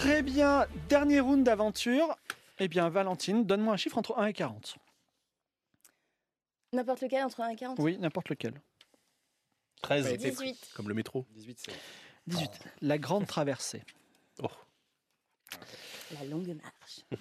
Très bien, dernier round d'aventure. Eh bien, Valentine, donne-moi un chiffre entre 1 et 40. N'importe lequel entre 1 et 40 Oui, n'importe lequel. 13, 18. comme le métro. 18, c'est 18. La grande traversée. Oh. La longue marche.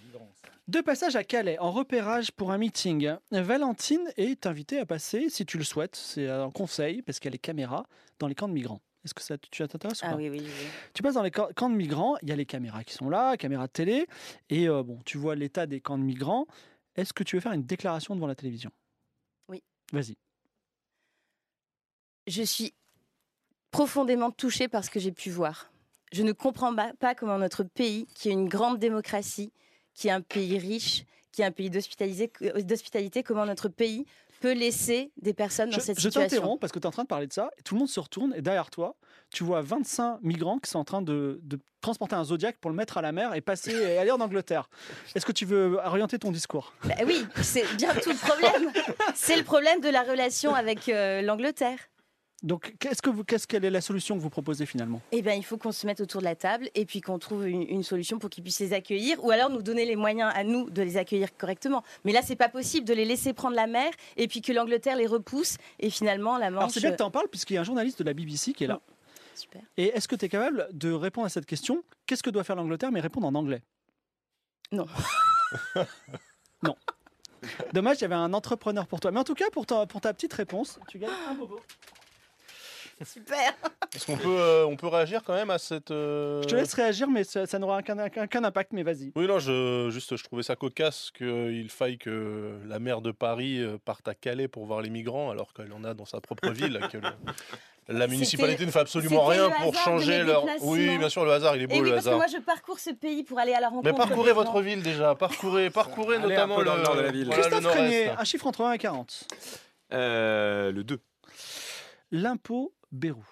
De passage à Calais, en repérage pour un meeting, Valentine est invitée à passer, si tu le souhaites, c'est un conseil, parce qu'elle est caméra, dans les camps de migrants. Est-ce que ça tu t'intéresse ou Ah pas? oui, oui, oui. Tu passes dans les camps de migrants, il y a les caméras qui sont là, caméras de télé, et euh, bon, tu vois l'état des camps de migrants. Est-ce que tu veux faire une déclaration devant la télévision? Oui. Vas-y. Je suis profondément touchée par ce que j'ai pu voir. Je ne comprends pas, comment notre pays, qui est une grande démocratie, qui est un pays riche, qui est un pays d'hospitalité, comment notre pays peut laisser des personnes dans Je, cette je situation. t'interromps parce que tu es en train de parler de ça, et tout le monde se retourne, et derrière toi, tu vois 25 migrants qui sont en train de, de transporter un Zodiac pour le mettre à la mer et passer et aller en Angleterre. Est-ce que tu veux orienter ton discours? Bah oui, c'est bien tout le problème. C'est le problème de la relation avec euh, l'Angleterre. Donc, qu'est-ce que vous, qu'est-ce quelle est la solution que vous proposez finalement? Eh bien, il faut qu'on se mette autour de la table et puis qu'on trouve une, une solution pour qu'ils puissent les accueillir ou alors nous donner les moyens à nous de les accueillir correctement. Mais là, c'est pas possible de les laisser prendre la mer et puis que l'Angleterre les repousse et finalement la Alors, Manche. c'est bien que tu en parles, puisqu'il y a un journaliste de la BBC qui est là. Super. Et est-ce que tu es capable de répondre à cette question Qu'est-ce que doit faire l'Angleterre, mais répondre en anglais? Non. non. Dommage, il y avait un entrepreneur pour toi. Mais en tout cas, pour ta, pour ta petite réponse, tu gagnes un bobo. Super. Est-ce qu'on peut, euh, on peut réagir quand même à cette. euh, Je te laisse réagir, mais ça, ça n'aura aucun, aucun- aucun impact, mais vas-y. Oui, non, je, juste, je trouvais ça cocasse qu'il faille que la maire de Paris euh, parte à Calais pour voir les migrants, alors qu'elle en a dans sa propre ville, que le- la municipalité ne fait absolument c'était rien le pour hasard de changer mes leur. déplacements. Oui, bien sûr, le hasard, il est beau, Et oui, le parce que hasard. moi, je parcours ce pays pour aller à la rencontre. Mais parcourez des votre gens. ville déjà, parcourez, parcourez Allez un notamment peu dans le, le nord de la ville. voilà, le Christophe nord-est. Régnier, un chiffre entre 1 et 40. Euh, le 2. L'impôt Bérou.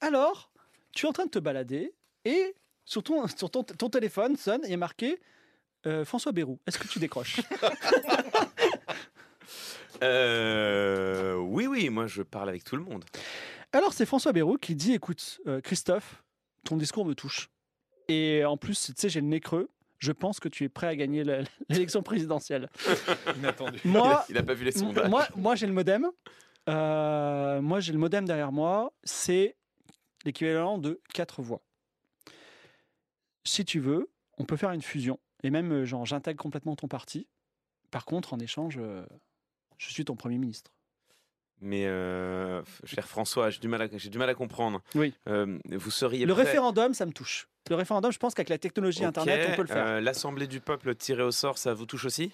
Alors, tu es en train de te balader et sur ton, sur ton, ton téléphone sonne et il y a marqué euh, François Bérou. Est-ce que tu décroches? Euh, oui, oui, moi je parle avec tout le monde. Alors, c'est François Bérou qui dit Écoute, euh, Christophe, ton discours me touche. Et en plus, tu sais, j'ai le nez creux. Je pense que tu es prêt à gagner l'élection présidentielle. Inattendu. Moi, il a pas vu les sondages. Moi, moi j'ai le modem. Euh, moi, j'ai le modem derrière moi. C'est l'équivalent de quatre voix. Si tu veux, on peut faire une fusion. Et même, euh, genre, j'intègre complètement ton parti. Par contre, en échange, euh, je suis ton Premier ministre. Mais euh, cher François, j'ai du mal à, j'ai du mal à comprendre. Oui. Euh, vous seriez Le prêt- référendum, ça me touche. Le référendum, je pense qu'avec la technologie Internet, on peut le faire. euh, L'Assemblée du peuple tirée au sort, ça vous touche aussi?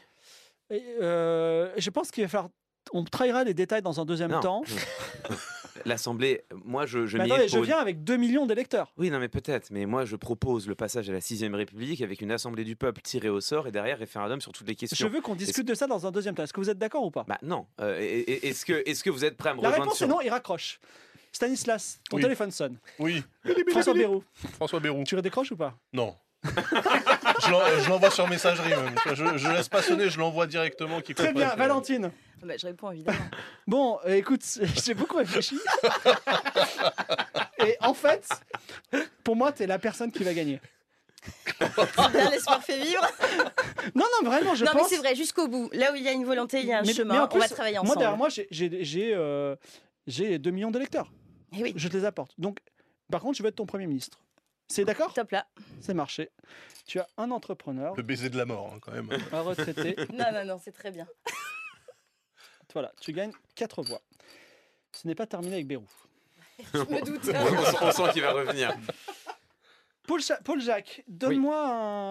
Et, je pense qu'il va falloir... On trahira les détails dans un deuxième Non. temps. L'Assemblée, moi je, je Mais milite attendez, je pour viens avec 2 millions d'électeurs. Oui, non, mais peut-être. Mais moi, je propose le passage à la 6ème République avec une Assemblée du peuple tirée au sort et derrière référendum sur toutes les Je questions. veux qu'on discute de ça dans un deuxième temps. Est-ce que vous êtes d'accord ou pas? Bah non. Euh, Est-ce que, est que vous êtes prêt à me La rejoindre réponse sur... est non, il raccroche. Stanislas, ton Oui. téléphone sonne. Oui, François Bayrou, François Bayrou. tu redécroches ou pas? Non. Je l'en- je l'envoie sur messagerie même. Je, je laisse pas sonner, je l'envoie directement. qui Très bien, Valentine. Bah, je réponds évidemment. Bon, euh, écoute, j'ai beaucoup réfléchi. Et en fait, pour moi, t'es la personne qui va gagner. C'est bien, l'espoir fait vivre. Non, non, vraiment, je non, mais pense. c'est vrai, jusqu'au bout. Là où il y a une volonté, il y a un Mais- chemin. mais en on plus, va travailler Moi, ensemble. derrière moi, j'ai- euh, j'ai 2 millions d'électeurs. Eh oui, Je te les apporte. Donc, par contre, je vais être ton Premier ministre. C'est d'accord top là. C'est marché. Tu as un entrepreneur, Le baiser de la mort, hein, quand même. un retraité. Non, non, non, c'est très bien. Voilà, tu gagnes 4 voix. Ce n'est pas terminé avec Bérou. Je me doute. on, sent- on sent qu'il va revenir. Paul, Ja- Paul Jacques, donne-moi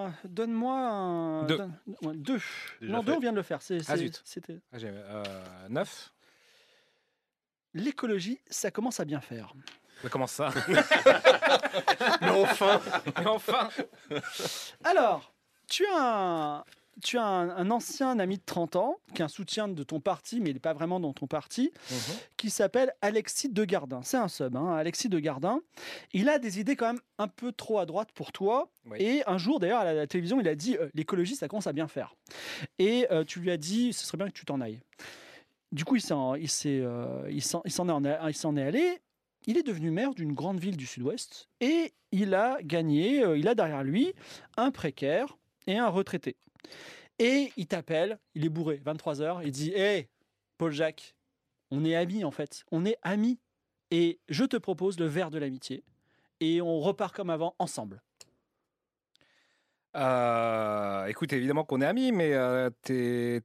un. Donne-moi un. Deux. donne- ouais, deux. Déjà non, deux, on vient de le faire. c'est- Ah, zut. C'était. Ah, j'ai, euh, 9. L'écologie, ça commence à bien faire. Comment ça Mais enfin Mais enfin Alors, tu as un. Tu as un, un ancien ami de 30 ans, qui est un soutien de ton parti, mais il n'est pas vraiment dans ton parti, qui s'appelle Alexis Degardin. C'est un sub, hein, Alexis Degardin. Il a des idées quand même un peu trop à droite pour toi. Oui. Et un jour, d'ailleurs, à la, la télévision, il a dit euh, l'écologie, ça commence à bien faire. Et euh, tu lui as dit ce serait bien que tu t'en ailles. Du coup, il s'en, il s'est, euh, il s'en, il s'en est, en- il s'en est allé. Il est devenu maire d'une grande ville du Sud-Ouest et il a gagné, euh, il a derrière lui un précaire et un retraité. Et il t'appelle, il est bourré, 23h, il dit Hé, Paul Jacques, on est amis en fait, on est amis. Et je te propose le verre de l'amitié. Et on repart comme avant, ensemble. Euh, écoute, évidemment qu'on est amis, mais euh,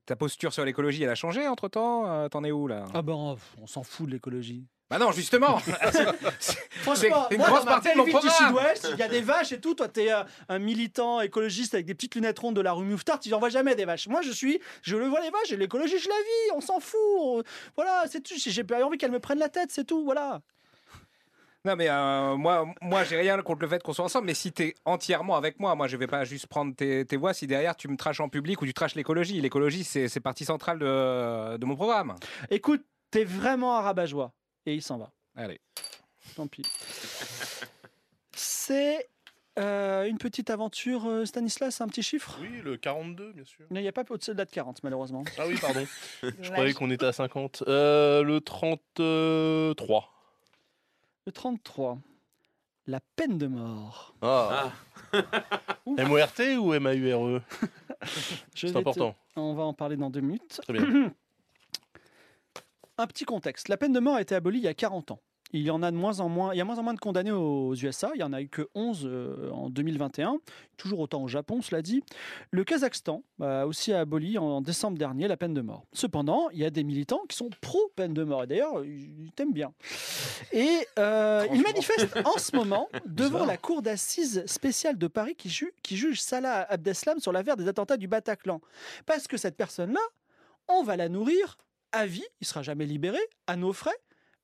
ta posture sur l'écologie, elle a changé entre temps T'en es où là? Ah ben, on s'en fout de l'écologie. Bah non, justement Franchement, une moi, grosse dans ma partie de belle mon ville du programme. Sud-Ouest, il y a des vaches et tout. Toi, t'es euh, un militant écologiste avec des petites lunettes rondes de la rue Mouffetard. Tu n'en vois jamais des vaches. Moi, je suis, je le vois les vaches et l'écologie, je la vis. On s'en fout. On- Voilà, c'est tout. J'ai pas envie qu'elle me prenne la tête, c'est tout. Voilà. Non mais euh, moi, moi j'ai rien contre le fait qu'on soit ensemble, mais si t'es entièrement avec moi, moi je vais pas juste prendre tes, tes voix si derrière tu me traches en public ou tu traches l'écologie. L'écologie c'est c'est partie centrale de, de mon programme. Écoute, t'es vraiment un rabat-joie. Et il s'en va. Allez. Tant pis. C'est euh, une petite aventure, euh, Stanislas, un petit chiffre? Oui, le 42, bien sûr. Il n'y a pas au-dessus de la de 40, malheureusement. Ah oui, pardon. Je croyais qu'on était à 50. Euh, le 33. Le 33. La peine de mort. Ah. M-O-R-T ou M-A-U-R-E Je C'est te- important. On va en parler dans deux minutes. Très bien. Un petit contexte. La peine de mort a été abolie il y a 40 ans. Il y en a de moins en moins. Il y a moins en moins de condamnés aux USA. Il y en a eu que 11 euh, en 2021. Toujours autant au Japon, cela dit. Le Kazakhstan a aussi aboli en décembre dernier la peine de mort. Cependant, il y a des militants qui sont pro-peine de mort. Et d'ailleurs, ils t'aiment bien. Et euh, ils manifestent en ce moment devant la cour d'assises spéciale de Paris qui, ju- qui juge Salah Abdeslam sur l'affaire des attentats du Bataclan. Parce que cette personne-là, on va la nourrir à vie, il sera jamais libéré, à nos frais,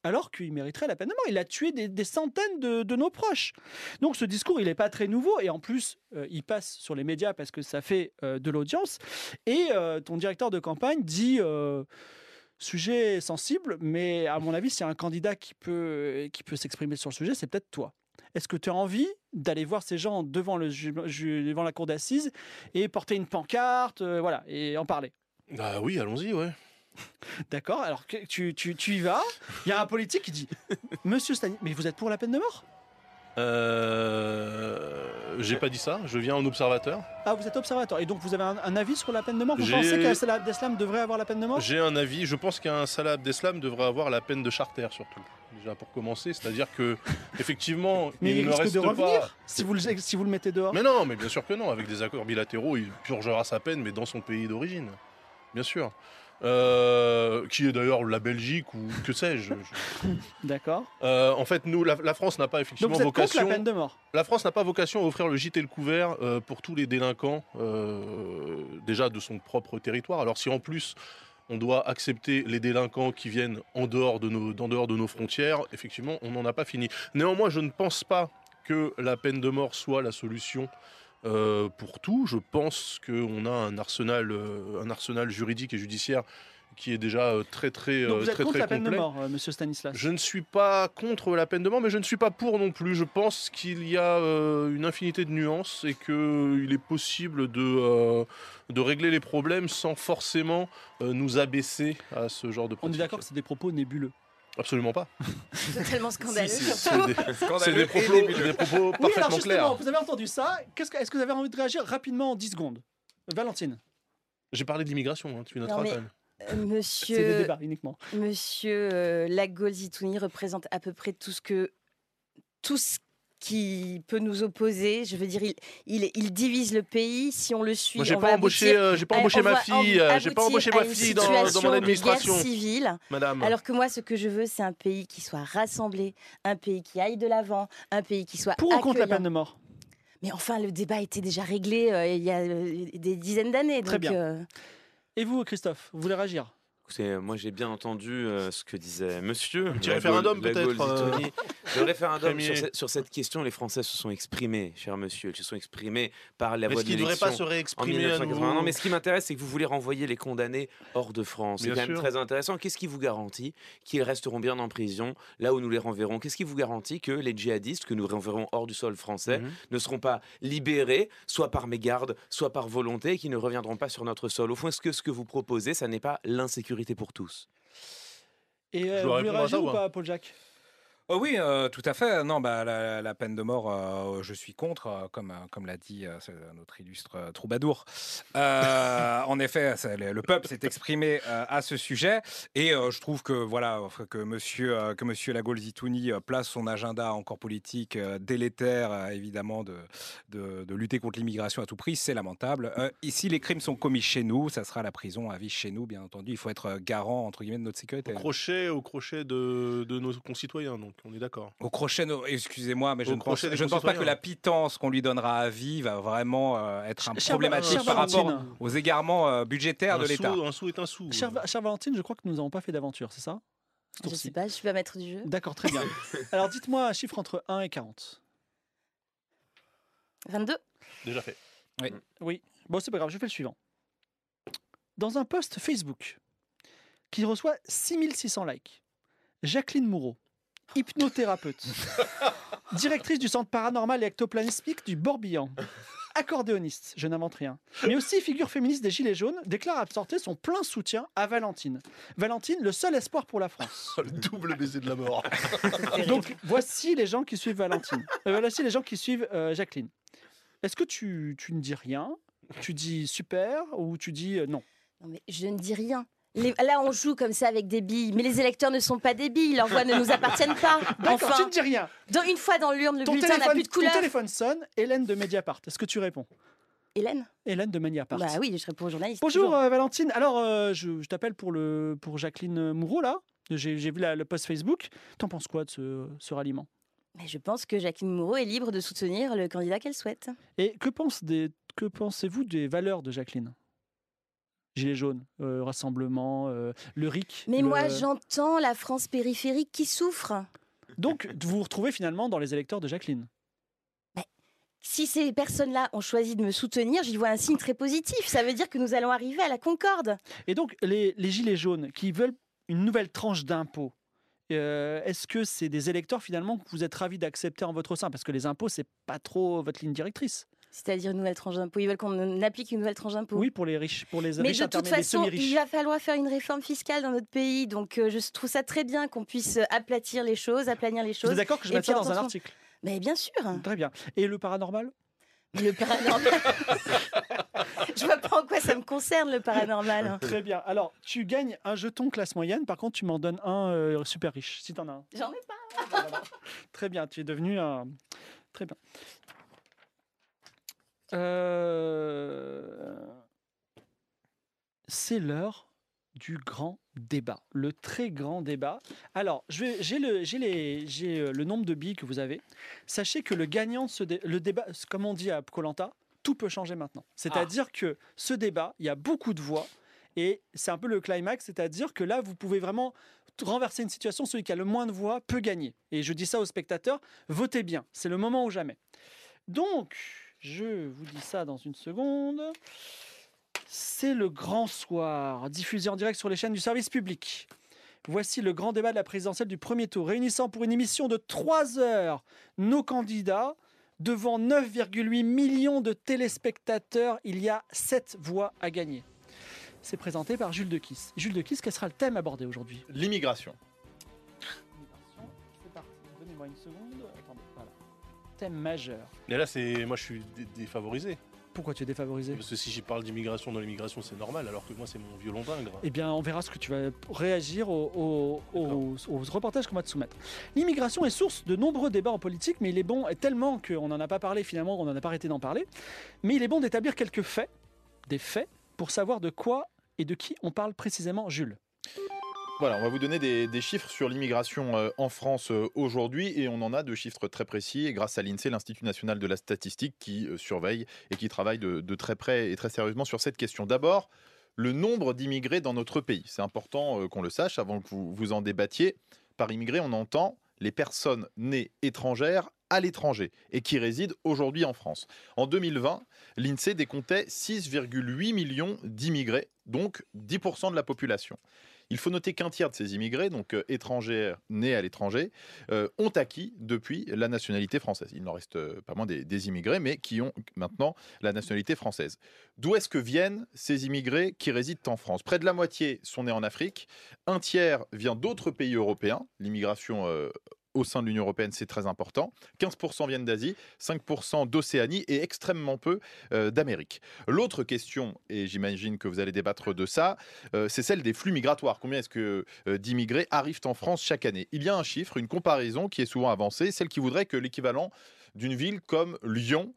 alors qu'il mériterait la peine de mort. Il a tué des, centaines de, nos proches. Donc ce discours, il n'est pas très nouveau, et en plus, euh, il passe sur les médias parce que ça fait euh, de l'audience. Et euh, ton directeur de campagne dit... Sujet sensible, mais à mon avis, s'il y a un candidat qui peut, qui peut s'exprimer sur le sujet, c'est peut-être toi. Est-ce que tu as envie d'aller voir ces gens devant, le, devant la cour d'assises et porter une pancarte, voilà, et en parler? Ah oui, allons-y, ouais. D'accord Alors que tu, tu, tu y vas. Il y a un politique qui dit Monsieur Stani, mais vous êtes pour la peine de mort? Euh, J'ai pas dit ça, je viens en observateur. Ah, vous êtes observateur. Et donc vous avez un, un avis sur la peine de mort? Vous pensez que Salah Abdeslam devrait avoir la peine de mort? J'ai un avis, je pense qu'un Salah Abdeslam devrait avoir la peine de charter surtout. Déjà pour commencer, c'est-à-dire que effectivement, Mais il, il ne risque reste de pas. revenir si, vous le, si vous le mettez dehors. Mais non, mais bien sûr que non. Avec des accords bilatéraux, il purgera sa peine, mais dans son pays d'origine. Bien sûr. Euh, qui est d'ailleurs la Belgique ou que sais-je. je- D'accord. Euh, en fait, nous, la, la France n'a pas Donc effectivement vous êtes contre vocation. la peine de mort La France n'a pas vocation à offrir le gîte et le couvert euh, pour tous les délinquants, déjà de son propre territoire. Alors si en plus on doit accepter les délinquants qui viennent en dehors de nos, en dehors de nos frontières, effectivement, on n'en a pas fini. Néanmoins, je ne pense pas que la peine de mort soit la solution. Euh, pour tout, je pense qu'on a un arsenal, euh, un arsenal juridique et judiciaire qui est déjà euh, très très Donc vous êtes très contre très la peine de mort, monsieur Stanislas? Je ne suis pas contre la peine de mort, mais je ne suis pas pour non plus. Je pense qu'il y a euh, une infinité de nuances et qu'il est possible de, euh, de régler les problèmes sans forcément euh, nous abaisser à ce genre de On pratique. est d'accord que c'est des propos nébuleux. Absolument pas. Totalement scandaleux. C'est surtout. des, c'est Scandaleux des et propos, des propos Oui, alors parfaitement justement, clairs. vous avez entendu ça. Qu'est-ce que- Est-ce que vous avez envie de réagir rapidement en 10 secondes Valentine, J'ai parlé d'immigration, hein, tu noteras Non, mais- quand même. Euh, c'est des Monsieur, débats uniquement. Monsieur euh, Lagol Zitouni représente à peu près tout ce que tout ce qui peut nous opposer. Je veux dire, il, il, il divise le pays. Si on le suit, Moi, j'ai on pas va embauché, aboutir euh, j'ai pas à- embauché on ma fille, euh, j'ai pas embauché ma fille dans, dans mon de administration, guerre civile. madame. Alors que moi, ce que je veux, c'est un pays qui soit rassemblé, un pays qui aille de l'avant, un pays qui soit Pour ou contre la peine de mort? Mais enfin, le débat était déjà réglé euh, il y a euh, des dizaines d'années. Très donc, bien. euh, Et vous, Christophe, vous voulez réagir? Écoutez, moi j'ai bien entendu euh, ce que disait monsieur. petit La référendum, peut-être, euh. Le référendum, sur, cette- sur cette question, les Français se sont exprimés, cher monsieur. Ils se sont exprimés par la Est-ce de qu'il ne devrait pas l'élection. se réexprimer à 1980. nouveau Non, mais ce qui m'intéresse, c'est que vous voulez renvoyer les condamnés hors de France. C'est quand même très intéressant. Qu'est-ce qui vous garantit qu'ils resteront bien en prison là où nous les renverrons? Qu'est-ce qui vous garantit que les djihadistes que nous renverrons hors du sol français Mhm. ne seront pas libérés, soit par mégarde, soit par volonté, et qui ne reviendront pas sur notre sol? Au fond, est-ce que ce que vous proposez, ça n'est pas l'insécurité pour tous. Et euh, vous voulez réagir ou pas, Paul Jacques? Oh oui, euh, tout à fait. Non, bah, la, la peine de mort, euh, je suis contre, euh, comme, comme l'a dit notre illustre troubadour. En effet, le, le peuple s'est exprimé à ce sujet, et je trouve que voilà que Monsieur que Monsieur Lagol Zitouni euh, place son agenda encore politique délétère, évidemment, de, de, lutter contre l'immigration à tout prix, c'est lamentable. Ici, les crimes sont commis chez nous, ça sera la prison à vie chez nous, bien entendu. Il faut être garant entre guillemets de notre sécurité. Au crochet, au crochet de, de nos concitoyens, donc on est d'accord. Au crochet, excusez-moi, mais je Au ne pense, je ne pas que la pitance qu'on lui donnera à vie va vraiment euh, être un Cher- problématique cher par rapport aux égarements euh, budgétaires Un de l'État. un sou est un sou. Chère Valentine, je crois que nous n'avons pas fait d'aventure, c'est ça? Je tour-ci. sais pas, je suis pas maître du jeu. D'accord, très bien. Alors dites-moi un chiffre entre 1 et 40. 22. Déjà fait. Oui, bon, c'est pas grave, je fais le suivant. Dans un post Facebook qui reçoit 6600 likes, Jacqueline Moureau, hypnothérapeute, directrice du centre paranormal et ectoplanismique du Morbihan, accordéoniste, je n'invente rien, mais aussi figure féministe des Gilets jaunes, déclare apporter son plein soutien à Valentine. Valentine, le seul espoir pour la France. le double baiser de la mort. Donc voici les gens qui suivent Valentine. Euh, voici les gens qui suivent euh, Jacqueline. Est-ce que tu, tu ne dis rien? Tu dis super ou tu dis euh, non? Non, mais je ne dis rien. Les- Là, on joue comme ça avec des billes, mais les électeurs ne sont pas des billes, leurs voix ne nous appartiennent pas. D'accord, tu Enfin, ne dis rien. dans, une fois dans l'urne, le Ton bulletin n'a plus de ton couleur. téléphone sonne, Hélène de Mediapart. Est-ce que tu réponds Hélène Hélène de Mediapart. Bah oui, je réponds aux journalistes. Bonjour euh, Valentine. Alors, euh, je, je t'appelle pour, le, pour Jacqueline Moureau, là. J'ai vu la- le post Facebook. T'en penses quoi de ce, ce ralliement? Mais je pense que Jacqueline Moreau est libre de soutenir le candidat qu'elle souhaite. Et que, pense des, que pensez-vous des valeurs de Jacqueline? Gilets jaunes, euh, rassemblement, euh, le RIC. Mais le- moi, j'entends la France périphérique qui souffre. Donc, vous vous retrouvez finalement dans les électeurs de Jacqueline. Si ces personnes-là ont choisi de me soutenir, j'y vois un signe très positif. Ça veut dire que nous allons arriver à la concorde. Et donc, les, les Gilets jaunes qui veulent une nouvelle tranche d'impôts, euh, est-ce que c'est des électeurs finalement que vous êtes ravis d'accepter en votre sein? Parce que les impôts, c'est pas trop votre ligne directrice. C'est-à-dire une nouvelle tranche d'impôt. Ils veulent qu'on applique une nouvelle tranche d'impôt. Oui, pour les riches, pour les Mais riches de toute façon, il va falloir faire une réforme fiscale dans notre pays. Donc, euh, je trouve ça très bien qu'on puisse aplatir les choses, aplanir les Vous choses. êtes d'accord que je Et mette ça dans un article Mais bien sûr. Très bien. Et le paranormal? Le paranormal. je vois pas en quoi ça me concerne, le paranormal. Très bien. Alors, tu gagnes un jeton classe moyenne. Par contre, tu m'en donnes un euh, super riche, si tu en as un. J'en ai pas. Très bien, tu es devenu un. Très bien. Euh, C'est l'heure du grand débat, le très grand débat. Alors, j'ai le, les- euh, le nombre de billes que vous avez. Sachez que le gagnant de ce dé- le débat, comme on dit à Colanta, tout peut changer maintenant. C'est-à-dire que ce débat, il y a beaucoup de voix et c'est un peu le climax, c'est-à-dire que là, vous pouvez vraiment renverser une situation. Celui qui a le moins de voix peut gagner. Et je dis ça aux spectateurs, votez bien. C'est le moment ou jamais. Donc, je vous dis ça dans une seconde. C'est le grand soir, diffusé en direct sur les chaînes du service public. Voici le grand débat de la présidentielle du premier tour, réunissant pour une émission de 3 heures nos candidats devant 9,8 millions de téléspectateurs. Il y a 7 voix à gagner. C'est présenté par Jules Dequisse. Jules Dequisse, quel sera le thème abordé aujourd'hui? L'immigration. C'est parti. Donnez-moi une seconde. Thème majeur. Mais là, c'est moi, je suis dé- défavorisé. Pourquoi tu es défavorisé? Parce que si j'y parle d'immigration dans l'immigration, c'est normal, alors que moi, c'est mon violon d'ingre. Eh bien, on verra ce que tu vas réagir au- au- aux, aux reportages qu'on va te soumettre. L'immigration est source de nombreux débats en politique, mais il est bon, et tellement qu'on n'en a pas parlé finalement, on n'en a pas arrêté d'en parler, mais il est bon d'établir quelques faits, des faits, pour savoir de quoi et de qui on parle précisément, Jules. Voilà, on va vous donner des, chiffres sur l'immigration euh, en France euh, aujourd'hui et on en a de chiffres très précis et grâce à l'INSEE, l'Institut national de la statistique, qui euh, surveille et qui travaille de, de très près et très sérieusement sur cette question. D'abord, le nombre d'immigrés dans notre pays. C'est important qu'on le sache avant que vous vous en débattiez. Par immigrés, on entend les personnes nées étrangères à l'étranger et qui résident aujourd'hui en France. En 2020, l'INSEE décomptait 6,8 millions d'immigrés, donc 10% de la population. Il faut noter qu'un tiers de ces immigrés, donc euh, étrangers nés à l'étranger, euh, ont acquis depuis la nationalité française. Il n'en reste euh, pas moins des, immigrés, mais qui ont maintenant la nationalité française. D'où est-ce que viennent ces immigrés qui résident en France? Près de la moitié sont nés en Afrique, un tiers vient d'autres pays européens. L'immigration au sein de l'Union européenne, c'est très important. 15% viennent d'Asie, 5% d'Océanie et extrêmement peu euh, d'Amérique. L'autre question, et j'imagine que vous allez débattre de ça, euh, c'est celle des flux migratoires. Combien est-ce que euh, d'immigrés arrivent en France chaque année? Il y a un chiffre, une comparaison qui est souvent avancée, celle qui voudrait que l'équivalent d'une ville comme Lyon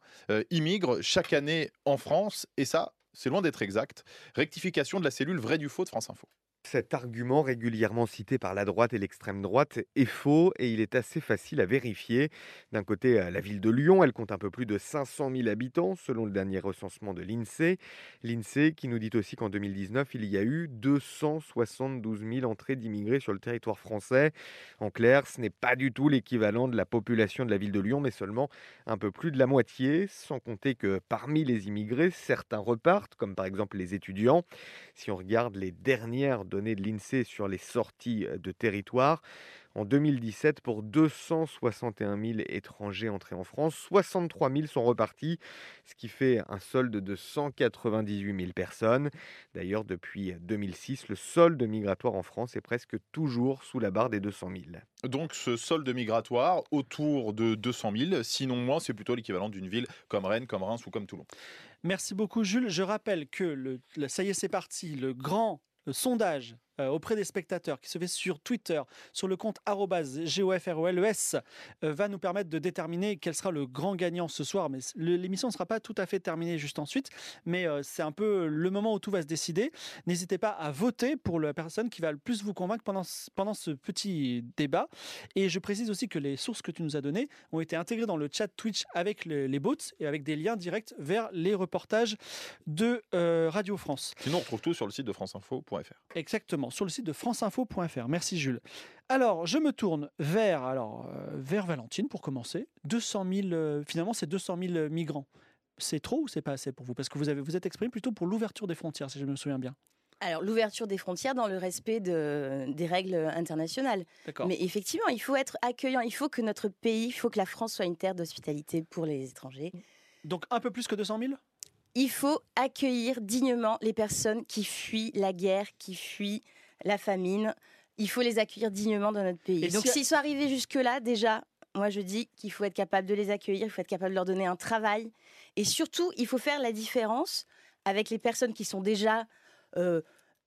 immigre chaque année en France, et ça, c'est loin d'être exact. Rectification de la cellule vrai du faux de France Info. Cet argument régulièrement cité par la droite et l'extrême droite est faux et il est assez facile à vérifier. D'un côté, euh, la ville de Lyon, elle compte un peu plus de 500 000 habitants selon le dernier recensement de l'INSEE. L'INSEE qui nous dit aussi qu'en 2019, il y a eu 272 000 entrées d'immigrés sur le territoire français. En clair, ce n'est pas du tout l'équivalent de la population de la ville de Lyon, mais seulement un peu plus de la moitié, sans compter que parmi les immigrés, certains repartent, comme par exemple les étudiants. Si on regarde les dernières données de l'INSEE sur les sorties de territoire, en 2017, pour 261 000 étrangers entrés en France, 63 000 sont repartis, ce qui fait un solde de 198 000 personnes. D'ailleurs, depuis 2006, le solde migratoire en France est presque toujours sous la barre des 200 000. Donc ce solde migratoire autour de 200 000, sinon moins, c'est plutôt l'équivalent d'une ville comme Rennes, comme Reims ou comme Toulon. Merci beaucoup, Jules. Je rappelle que le, le- ça y est, c'est parti. Le grand sondage euh, auprès des spectateurs qui se fait sur Twitter, sur le compte GOFROLES, euh, va nous permettre de déterminer quel sera le grand gagnant ce soir. Mais l'émission ne sera pas tout à fait terminée juste ensuite, mais euh, c'est un peu le moment où tout va se décider. N'hésitez pas à voter pour la personne qui va le plus vous convaincre pendant, ce- pendant ce petit débat. Et je précise aussi que les sources que tu nous as données ont été intégrées dans le chat Twitch avec le- les bots et avec des liens directs vers les reportages de euh, Radio France. Sinon, on retrouve tout sur le site de franceinfo.fr. Exactement, sur le site de franceinfo.fr. Merci Jules. Alors, je me tourne vers, alors, euh, vers Valentine pour commencer. 200 000, euh, finalement, c'est 200 000 migrants. C'est trop ou c'est pas assez pour vous? Parce que vous, avez, vous êtes exprimé plutôt pour l'ouverture des frontières, si je me souviens bien. Alors, l'ouverture des frontières dans le respect de- des règles internationales. Mais effectivement, il faut être accueillant. Il faut que notre pays, il faut que la France soit une terre d'hospitalité pour les étrangers. Donc un peu plus que 200 000 Il faut accueillir dignement les personnes qui fuient la guerre, qui fuient la famine. Il faut les accueillir dignement dans notre pays. Et Donc, si- s'ils sont arrivés jusque-là, déjà, moi je dis qu'il faut être capable de les accueillir, il faut être capable de leur donner un travail. Et surtout, il faut faire la différence avec les personnes qui sont déjà. euh,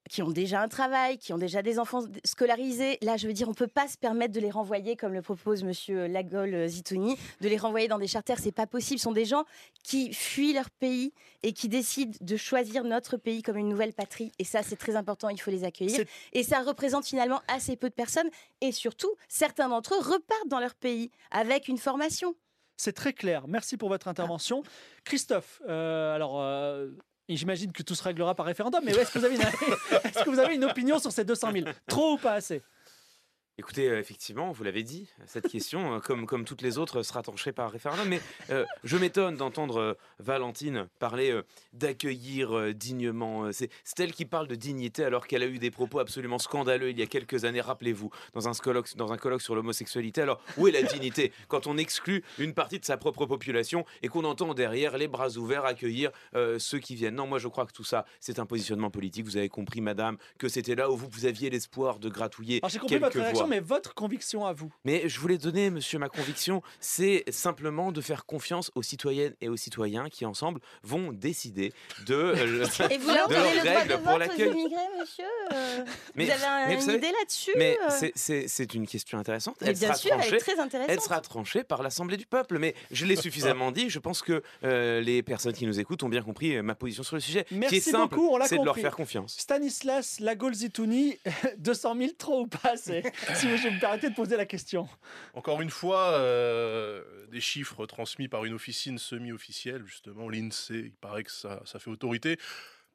qui ont déjà un travail, qui ont déjà des enfants scolarisés. Là, je veux dire, on peut pas se permettre de les renvoyer, comme le propose Monsieur Lagol Zitouni, de les renvoyer dans des charters. C'est pas possible. Ce sont des gens qui fuient leur pays et qui décident de choisir notre pays comme une nouvelle patrie. Et ça, c'est très important. Il faut les accueillir. Et ça représente finalement assez peu de personnes. Et surtout, certains d'entre eux repartent dans leur pays avec une formation. C'est très clair. Merci pour votre intervention. Christophe, euh, alors. euh, J'imagine que tout se réglera par référendum, mais est-ce que, vous avez une... opinion sur ces 200 000 Trop ou pas assez? Écoutez, euh, effectivement, vous l'avez dit, cette question, euh, comme, comme toutes les autres, sera tranchée par référendum. Mais euh, je m'étonne d'entendre Valentine parler d'accueillir dignement. C'est c'est elle qui parle de dignité alors qu'elle a eu des propos absolument scandaleux il y a quelques années, rappelez-vous, dans un colloque, dans un colloque sur l'homosexualité. Alors, où est la dignité? Quand on exclut une partie de sa propre population et qu'on entend derrière les bras ouverts accueillir ceux qui viennent Non, moi je crois que tout ça, c'est un positionnement politique. Vous avez compris, madame, que c'était là où vous, vous aviez l'espoir de gratouiller Alors compris quelques voix. Conviction, mais votre conviction à vous. Mais je voulais donner, monsieur, ma conviction, c'est simplement de faire confiance aux citoyennes et aux citoyens qui, ensemble, vont décider de, euh, Et vous leur de donnez leurs le droit règles de pour vote aux l'accueil. immigrés, monsieur Euh, Mais- Vous avez un- mais vous une savez- idée là-dessus Mais euh c'est- une question intéressante. Mais Elle bien sera sûr, elle tranchée. est très intéressante. Elle sera tranchée par l'Assemblée du peuple, mais je l'ai suffisamment dit. Je pense que euh, les personnes qui nous écoutent ont bien compris ma position sur le sujet, qui Merci est simple, beaucoup, on l'a c'est de leur faire confiance. Stanislas Lagolzitouni, 200 000 trop ou pas assez Si vous me permettez de poser la question. Encore une fois, euh, des chiffres transmis par une officine semi-officielle, justement, l'INSEE, il paraît que ça, fait autorité.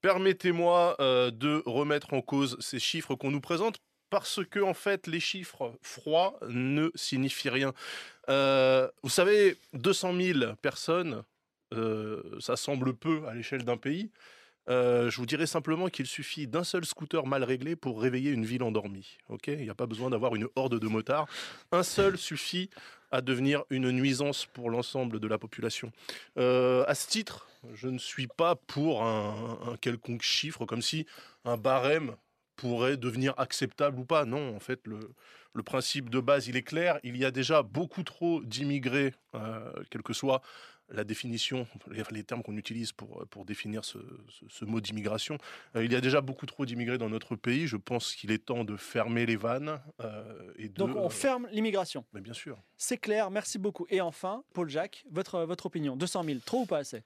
Permettez-moi euh, de remettre en cause ces chiffres qu'on nous présente, parce que, en fait, les chiffres froids ne signifient rien. Euh, vous savez, 200 000 personnes, ça semble peu à l'échelle d'un pays. Euh, je vous dirais simplement qu'il suffit d'un seul scooter mal réglé pour réveiller une ville endormie. Ok, il n'y a pas besoin d'avoir une horde de motards. Un seul suffit à devenir une nuisance pour l'ensemble de la population. Euh, à ce titre, je ne suis pas pour un, quelconque chiffre, comme si un barème pourrait devenir acceptable ou pas. Non, en fait, le, principe de base, il est clair. Il y a déjà beaucoup trop d'immigrés, euh, quelle que soit la définition, les, les termes qu'on utilise pour, pour définir ce, ce- ce mot d'immigration. Euh, il y a déjà beaucoup trop d'immigrés dans notre pays. Je pense qu'il est temps de fermer les vannes. euh, et de, Donc on ferme l'immigration. Mais bien sûr. C'est clair, merci beaucoup. Et enfin, Paul Jacques, votre, votre opinion 200 000, trop ou pas assez?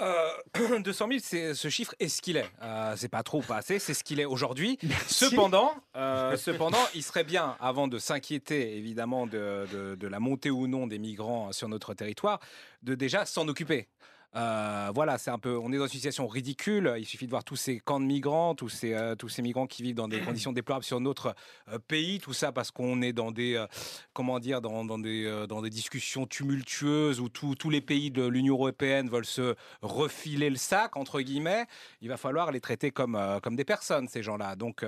Euh, 200 000, c'est ce chiffre est ce qu'il est. Euh, c'est pas trop ou pas assez, c'est ce qu'il est aujourd'hui. Cependant, euh, cependant, il serait bien, avant de s'inquiéter évidemment de, de- de la montée ou non des migrants sur notre territoire, de déjà s'en occuper. Euh, voilà, c'est un peu. On est dans une situation ridicule. Il suffit de voir tous ces camps de migrants, tous ces, euh, tous ces migrants qui vivent dans des conditions déplorables sur notre euh, pays. Tout ça parce qu'on est dans des, comment dire, dans, dans des, dans des discussions tumultueuses où tous tous les pays de l'Union européenne veulent se refiler le sac entre guillemets. Il va falloir les traiter comme, comme des personnes ces gens-là. Donc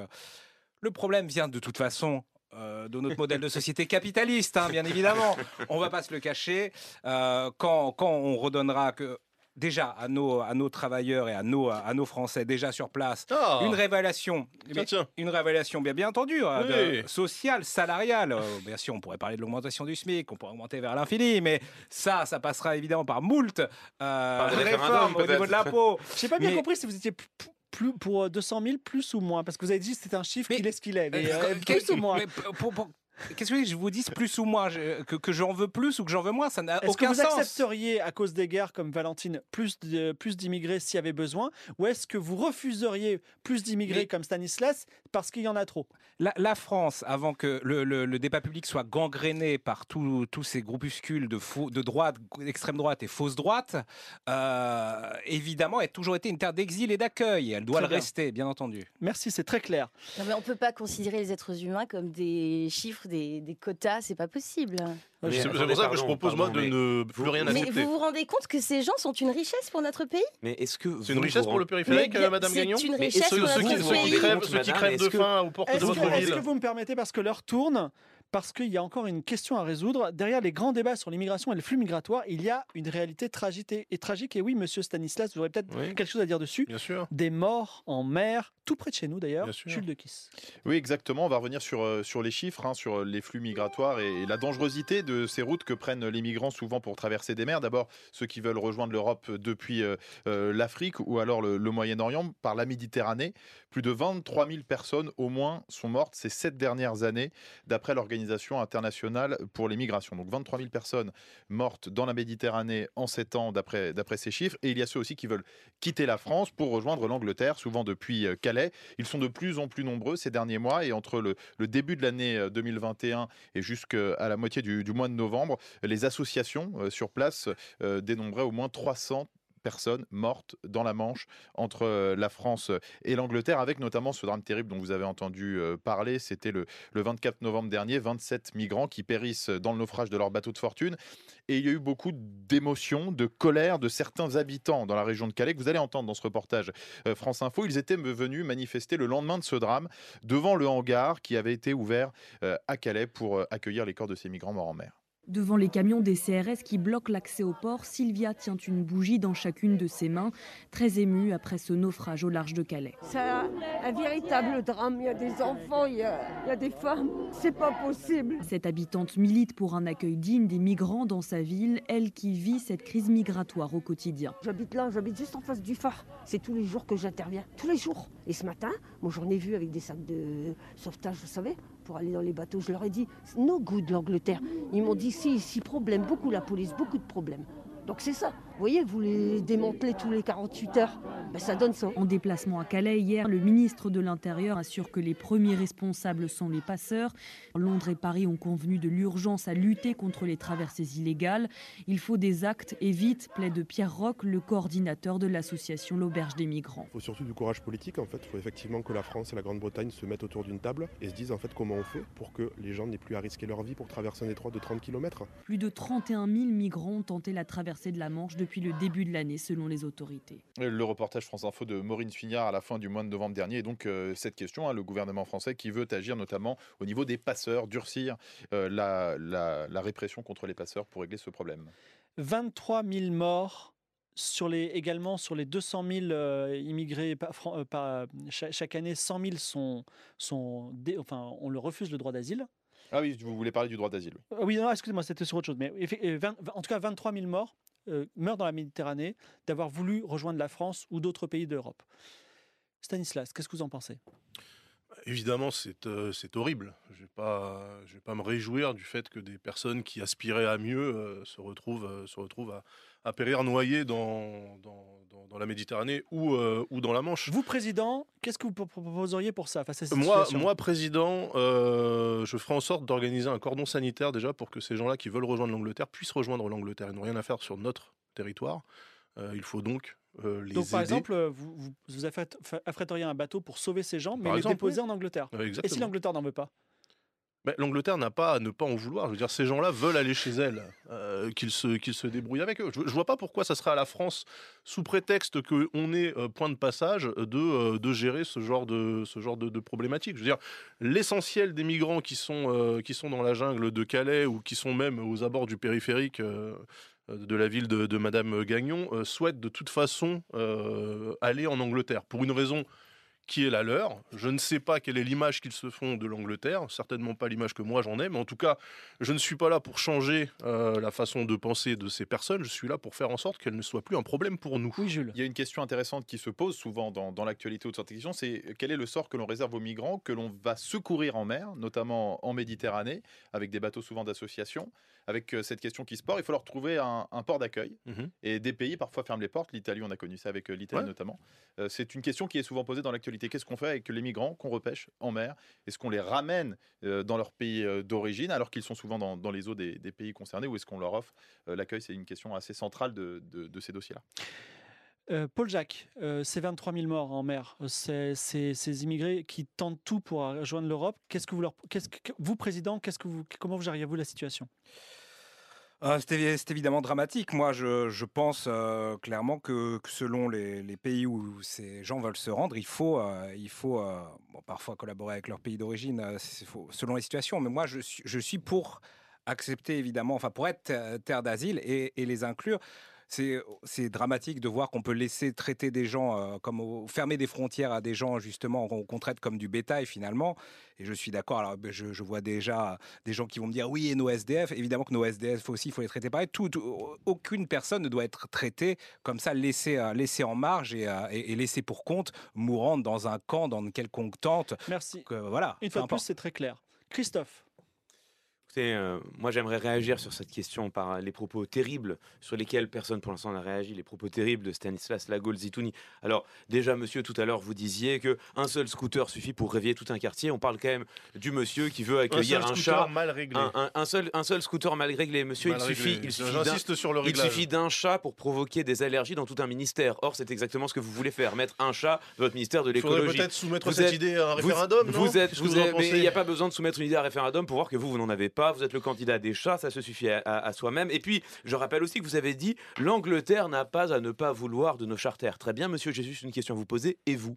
le problème vient de toute façon. euh, de notre modèle de société capitaliste, hein, bien évidemment. On va pas se le cacher. Euh, quand, quand on redonnera que déjà à nos, à nos travailleurs et à nos, à nos Français déjà sur place Ah, une révélation, tiens, tiens. une révélation bien, bien entendu, euh, Oui. de- sociale, salariale. Euh, bien sûr, on pourrait parler de l'augmentation du SMIC, on pourrait augmenter vers l'infini, mais ça, ça passera évidemment par moult euh, réformes au niveau de l'impôt. J'ai pas bien Mais- compris si vous étiez plus, pour euh, 200 000, plus ou moins Parce que vous avez dit que c'était un chiffre Mais- qu'il est ce qu'il est. Mais, Euh, euh, plus que- ou moins mais pour- pour- pour- Qu'est-ce que je vous dise plus ou moins je- que, que j'en veux plus ou que j'en veux moins? Ça n'a Est-ce que aucun vous sens. accepteriez, à cause des guerres comme Valentine, plus de- plus d'immigrés s'il y avait besoin? Ou est-ce que vous refuseriez plus d'immigrés Mais- comme Stanislas parce qu'il y en a trop? La, la France, avant que le, le- le débat public soit gangréné par tous tous ces groupuscules de, faux, de droite, d'extrême droite et fausse droite, euh, évidemment, a toujours été une terre d'exil et d'accueil. Elle doit Très le bien. rester, bien entendu. Merci, c'est très clair. Non, mais on peut pas considérer les êtres humains comme des chiffres, des, des quotas, c'est pas possible. C'est Mais c'est pour ça que je pardon, propose, moi, de mais ne plus vous- rien mais Mais accepter. vous vous rendez compte que ces gens sont une richesse pour notre pays? Mais est-ce que C'est une richesse pour le périphérique, Mais Madame c'est Gagnon une Mais richesse Ceux, pour ceux notre qui, ceux qui pays. crèvent, ceux qui crèvent de est-ce faim aux portes Est-ce de votre est-ce ville. que vous me permettez, parce que l'heure tourne, parce qu'il y a encore une question à résoudre, derrière les grands débats sur l'immigration et le flux migratoire, il y a une réalité tragique et, et tragique. Et oui, monsieur Stanislas, vous aurez peut-être Oui. quelque chose à dire dessus. Bien sûr. Des morts en mer, tout près de chez nous d'ailleurs. Bien sûr. Jules de Kiss. Oui, exactement. On va revenir sur, euh, sur les chiffres, hein, sur les flux migratoires et, et la dangerosité de ces routes que prennent les migrants souvent pour traverser des mers. D'abord, ceux qui veulent rejoindre l'Europe depuis euh, euh, l'Afrique ou alors le, le Moyen-Orient par la Méditerranée. Plus de 23 000 personnes au moins sont mortes ces sept dernières années, d'après l'Organisation internationale pour les migrations. Donc 23 000 personnes mortes dans la Méditerranée en sept ans, d'après ces chiffres. Et il y a ceux aussi qui veulent quitter la France pour rejoindre l'Angleterre, souvent depuis euh, Calais. Ils sont de plus en plus nombreux ces derniers mois et entre le, début de l'année euh, 2021 et jusqu'à la moitié du, mois de novembre, les associations euh, sur place euh, dénombraient au moins 300 personnes mortes dans la Manche entre euh, la France et l'Angleterre, avec notamment ce drame terrible dont vous avez entendu euh, parler. C'était le, le 24 novembre dernier, 27 migrants qui périssent dans le naufrage de leur bateau de fortune. Et il y a eu beaucoup d'émotions, de colère de certains habitants dans la région de Calais, que vous allez entendre dans ce reportage euh, France Info. Ils étaient venus manifester le lendemain de ce drame devant le hangar qui avait été ouvert euh, à Calais pour euh, accueillir les corps de ces migrants morts en mer. Devant les camions des CRS qui bloquent l'accès au port, Sylvia tient une bougie dans chacune de ses mains, très émue après ce naufrage au large de Calais. C'est un, un véritable drame. Il y a des enfants, il y a, il y a des femmes. C'est pas possible. Cette habitante milite pour un accueil digne des migrants dans sa ville, elle qui vit cette crise migratoire au quotidien. J'habite là, j'habite juste en face du phare. C'est tous les jours que j'interviens. Tous les jours. Et ce matin, moi j'en ai vu avec des sacs de sauvetage, vous savez, pour aller dans les bateaux. Je leur ai dit, no good l'Angleterre. Ils m'ont dit, si, si, problème, beaucoup la police, beaucoup de problèmes. Donc c'est ça. Vous voyez, vous les démantelez tous les 48 heures. Ben, ça donne ça. En déplacement à Calais hier, le ministre de l'Intérieur assure que les premiers responsables sont les passeurs. Londres et Paris ont convenu de l'urgence à lutter contre les traversées illégales. Il faut des actes et vite, plaide Pierre Roch, le coordinateur de l'association L'Auberge des migrants. Il faut surtout du courage politique en fait. Il faut effectivement que la France et la Grande-Bretagne se mettent autour d'une table et se disent en fait comment on fait pour que les gens n'aient plus à risquer leur vie pour traverser un détroit de 30 km. Plus de 31 000 migrants ont tenté la traversée de la Manche depuis le début de l'année selon les autorités. Le reportage France Info de Maureen Fignard à la fin du mois de novembre dernier. Et donc, euh, cette question, hein, le gouvernement français qui veut agir notamment au niveau des passeurs, durcir euh, la, la- la répression contre les passeurs pour régler ce problème. 23 000 morts sur les, également sur les 200 000 euh, immigrés par, euh, par- chaque, année, 100 000 sont, sont dé- enfin, on leur refuse le droit d'asile. Ah oui, vous voulez parler du droit d'asile. oui. Ah oui, non, excusez-moi, c'était sur autre chose. Mais effe- euh, 20 en tout cas, 23 000 morts euh, meurent dans la Méditerranée d'avoir voulu rejoindre la France ou d'autres pays d'Europe. Stanislas, qu'est-ce que vous en pensez? Évidemment, c'est euh, c'est horrible. Je ne vais, pas- vais pas me réjouir du fait que des personnes qui aspiraient à mieux euh, se retrouvent, se retrouvent à, à périr noyées dans, dans, dans- dans la Méditerranée ou, euh, ou dans la Manche. Vous, président, qu'est-ce que vous pro- proposeriez pour ça face à cette Moi, situation? moi, président, euh, je ferai en sorte d'organiser un cordon sanitaire déjà pour que ces gens-là qui veulent rejoindre l'Angleterre puissent rejoindre l'Angleterre. Ils n'ont rien à faire sur notre territoire. Euh, il faut donc euh, les Donc, par aider. exemple, vous, vous, affrèteriez un bateau pour sauver ces gens, mais Par les exemple, déposer oui. en Angleterre. Euh, Et si l'Angleterre n'en veut pas? Mais L'Angleterre n'a pas à ne pas en vouloir. Je veux dire, ces gens-là veulent aller chez elle, euh, qu'ils se, se débrouillent avec eux. Je, je vois pas pourquoi ça serait à la France, sous prétexte qu'on est euh, point de passage, de, euh, de gérer ce genre de, ce genre de, de problématique. Je veux dire, l'essentiel des migrants qui sont, qui sont dans la jungle de Calais ou qui sont même aux abords du périphérique. de la ville de, de Madame Gagnon souhaitent de toute façon aller en Angleterre pour une raison qui est la leur. Je ne sais pas quelle est l'image qu'ils se font de l'Angleterre, certainement pas l'image que moi j'en ai, mais en tout cas, je ne suis pas là pour changer euh, la façon de penser de ces personnes, je suis là pour faire en sorte qu'elles ne soient plus un problème pour nous. Oui, Jules. Il y a une question intéressante qui se pose souvent dans, dans l'actualité autour de cette question, c'est quel est le sort que l'on réserve aux migrants que l'on va secourir en mer, notamment en Méditerranée, avec des bateaux souvent d'association, avec euh, cette question qui se porte, il faut leur trouver un, un port d'accueil. Mhm. Et des pays parfois ferment les portes, l'Italie on a connu ça avec euh, l'Italie Ouais. notamment. Euh, c'est une question qui est souvent posée dans l'actualité. Qu'est-ce qu'on fait avec les migrants qu'on repêche en mer? Est-ce qu'on les ramène euh, dans leur pays d'origine alors qu'ils sont souvent dans, dans les eaux des, des pays concernés ou est-ce qu'on leur offre l'accueil? C'est une question assez centrale de, de- de ces dossiers-là. Euh, Paul Jacques, euh, ces 23 000 morts en mer, ces, ces- ces immigrés qui tentent tout pour rejoindre l'Europe, qu'est-ce que vous leur, qu'est-ce que, vous président, qu'est-ce que vous, comment vous gériez-vous la situation? Ah, c'est évi- c'est évidemment dramatique. Moi, je, pense euh, clairement que, selon les, pays où ces gens veulent se rendre, il faut, euh, il faut euh, parfois collaborer avec leur pays d'origine, selon les situations. Mais moi, je suis, pour accepter évidemment, enfin pour être ter- terre d'asile et les inclure. C'est dramatique de voir qu'on peut laisser traiter des gens euh, comme au- fermer des frontières à des gens justement qu'on traite comme du bétail finalement. Et je suis d'accord. Alors ben, je, je vois déjà des gens qui vont me dire oui et nos SDF. Évidemment que nos SDF aussi, il faut les traiter pareil. Tout, tout- aucune personne ne doit être traitée comme ça, laissée, euh, laissée en marge et, euh, et, et laissée pour compte, mourante dans un camp, dans une quelconque tente. Merci. Que, voilà. Une fois de plus, c'est très clair. Christophe, Écoutez, euh, moi j'aimerais réagir sur cette question par les propos terribles sur lesquels personne pour l'instant n'a réagi, les propos terribles de Stanislas Lagol-Zitouni. Alors déjà monsieur, tout à l'heure vous disiez que un seul scooter suffit pour réveiller tout un quartier. On parle quand même du monsieur qui veut Un accueillir un, scooter chat. mal réglé. Un, un- un seul, un seul scooter mal réglé. Monsieur, Mal il réglé. suffit, il suffit d'un- J'insiste sur le il réglage. suffit d'un chat pour provoquer des allergies dans tout un ministère. Or, c'est exactement ce que vous voulez faire, mettre un chat dans votre ministère de l'écologie. peut-être soumettre Vous cette êtes- idée à un Vous- référendum, non vous êtes, que vous êtes- mais il n'y a pas besoin de soumettre une idée à référendum pour voir que vous, vous n'en avez pas, vous êtes le candidat des chats, ça se suffit à, à- soi-même. Et puis, je rappelle aussi que vous avez dit l'Angleterre n'a pas à ne pas vouloir de nos charters. Très bien, monsieur, juste une question à vous poser. Et vous?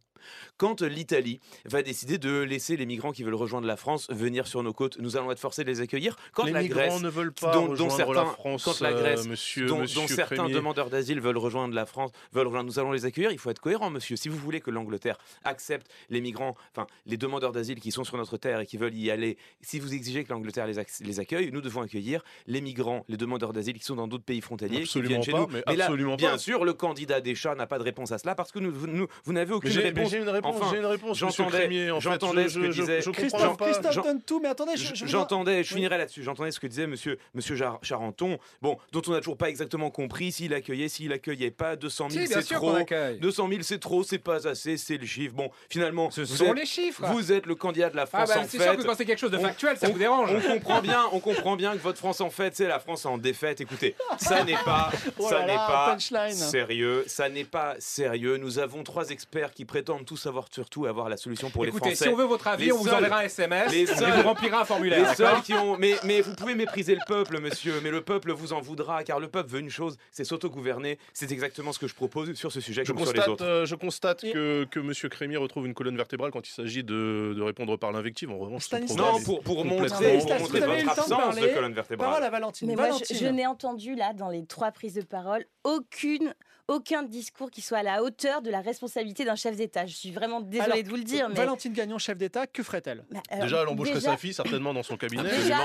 Quand l'Italie va décider de laisser les migrants qui veulent rejoindre la France venir sur nos côtes, nous allons être forcés de les accueillir Quand les la migrants Grèce ne veulent pas dont, dont rejoindre certains, la France, quand la euh, Grèce, monsieur, dont, monsieur dont certains demandeurs d'asile veulent rejoindre la France, veulent rejoindre, nous allons les accueillir. Il faut être cohérent, monsieur. Si vous voulez que l'Angleterre accepte les migrants, enfin les demandeurs d'asile qui sont sur notre terre et qui veulent y aller, si vous exigez que l'Angleterre les, ac- les accueille, nous devons accueillir les migrants, les demandeurs d'asile qui sont dans d'autres pays frontaliers, Absolument qui viennent chez pas, nous. mais là, absolument bien pas. sûr, le candidat des chats n'a pas de réponse à cela parce que nous, vous, nous- vous n'avez aucune réponse. J'ai une réponse, Enfin, j'ai une réponse, monsieur j'entendais- j'entendais je- ce que je- disait Christophe, pas. Christophe J'en- donne tout, mais attendez, je, J- je- J'entendais, je Oui. finirai là-dessus. J'entendais ce que disait Monsieur Monsieur Jar- Charenton. Bon, dont on n'a toujours pas exactement compris s'il accueillait, s'il accueillait pas. 200 000, Si, bien c'est trop. qu'on accueille. 200 000, c'est trop, c'est pas assez, c'est le chiffre. Bon, finalement, Ce vous sont êtes, les chiffres. Vous êtes le candidat de la Ah France bah, en c'est fait. sûr que vous pensez quelque chose de On- factuel, ça on- vous dérange. On comprend bien, on comprend bien que votre France en fait, c'est la France en défaite. Écoutez, ça n'est pas, Oh ça n'est pas punchline. sérieux. Ça n'est pas sérieux. Nous avons trois experts qui prétendent tout savoir sur tout et avoir la solution pour Écoutez, les Français. si on veut votre avis, Les on vous enverra un SMS les et seuls- vous remplira un formulaire. les seuls qui ont. Mais, mais vous pouvez mépriser le peuple, monsieur. Mais le peuple vous en voudra, car le peuple veut une chose, c'est s'autogouverner. C'est exactement ce que je propose sur ce sujet Je comme sur les constate, autres. euh, je constate que, que M. Crémier retrouve une colonne vertébrale quand il s'agit de, de répondre par l'invective. En revanche, Non, pour, pour montrer, pour montrer votre de absence de, colonne vertébrale. Parole à Valentine. Mais moi, je, Valentine. je n'ai entendu là, dans les trois prises de parole, aucune, aucun discours qui soit à la hauteur de la responsabilité d'un chef d'État. Je suis vraiment désolée Alors, de vous le dire, mais Valentine Gagnon, chef d'État, que ferait-elle alors, Déjà, elle embaucherait déjà- sa fille certainement dans son cabinet. Déjà,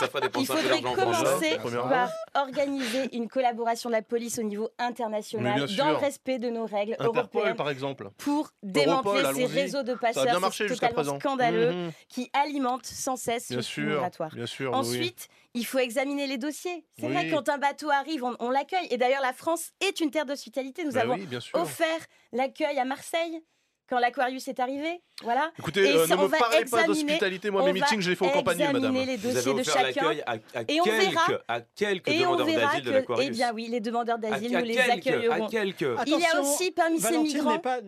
ça fera il faudrait commencer par organiser une collaboration de la police au niveau international, dans le respect de nos règles Interpol, européennes, par exemple. pour démanteler ces réseaux de Ça a passeurs. bien marché totalement présent. scandaleux Mhm. qui alimentent sans cesse Bien ce flux sûr, migratoire. bien sûr. oui. Il faut examiner les dossiers. C'est vrai, quand un bateau arrive, on, on l'accueille. Et d'ailleurs, la France est une terre d'hospitalité. Nous Bah avons oui, offert l'accueil à Marseille quand l'Aquarius est arrivé. Voilà. Écoutez, Et euh, ne on me va parlez pas examiner- d'hospitalité. Moi, on mes va meetings, je les fais au campagner, madame. examiner les dossiers de offert chacun. l'accueil à, à Et on quelques, verra- à quelques Et on demandeurs verra d'asile de que, eh bien oui, les demandeurs À- d'asile, à nous les quelques, accueillerons. à quelques. Il y a aussi parmi ces migrants, n'est pas,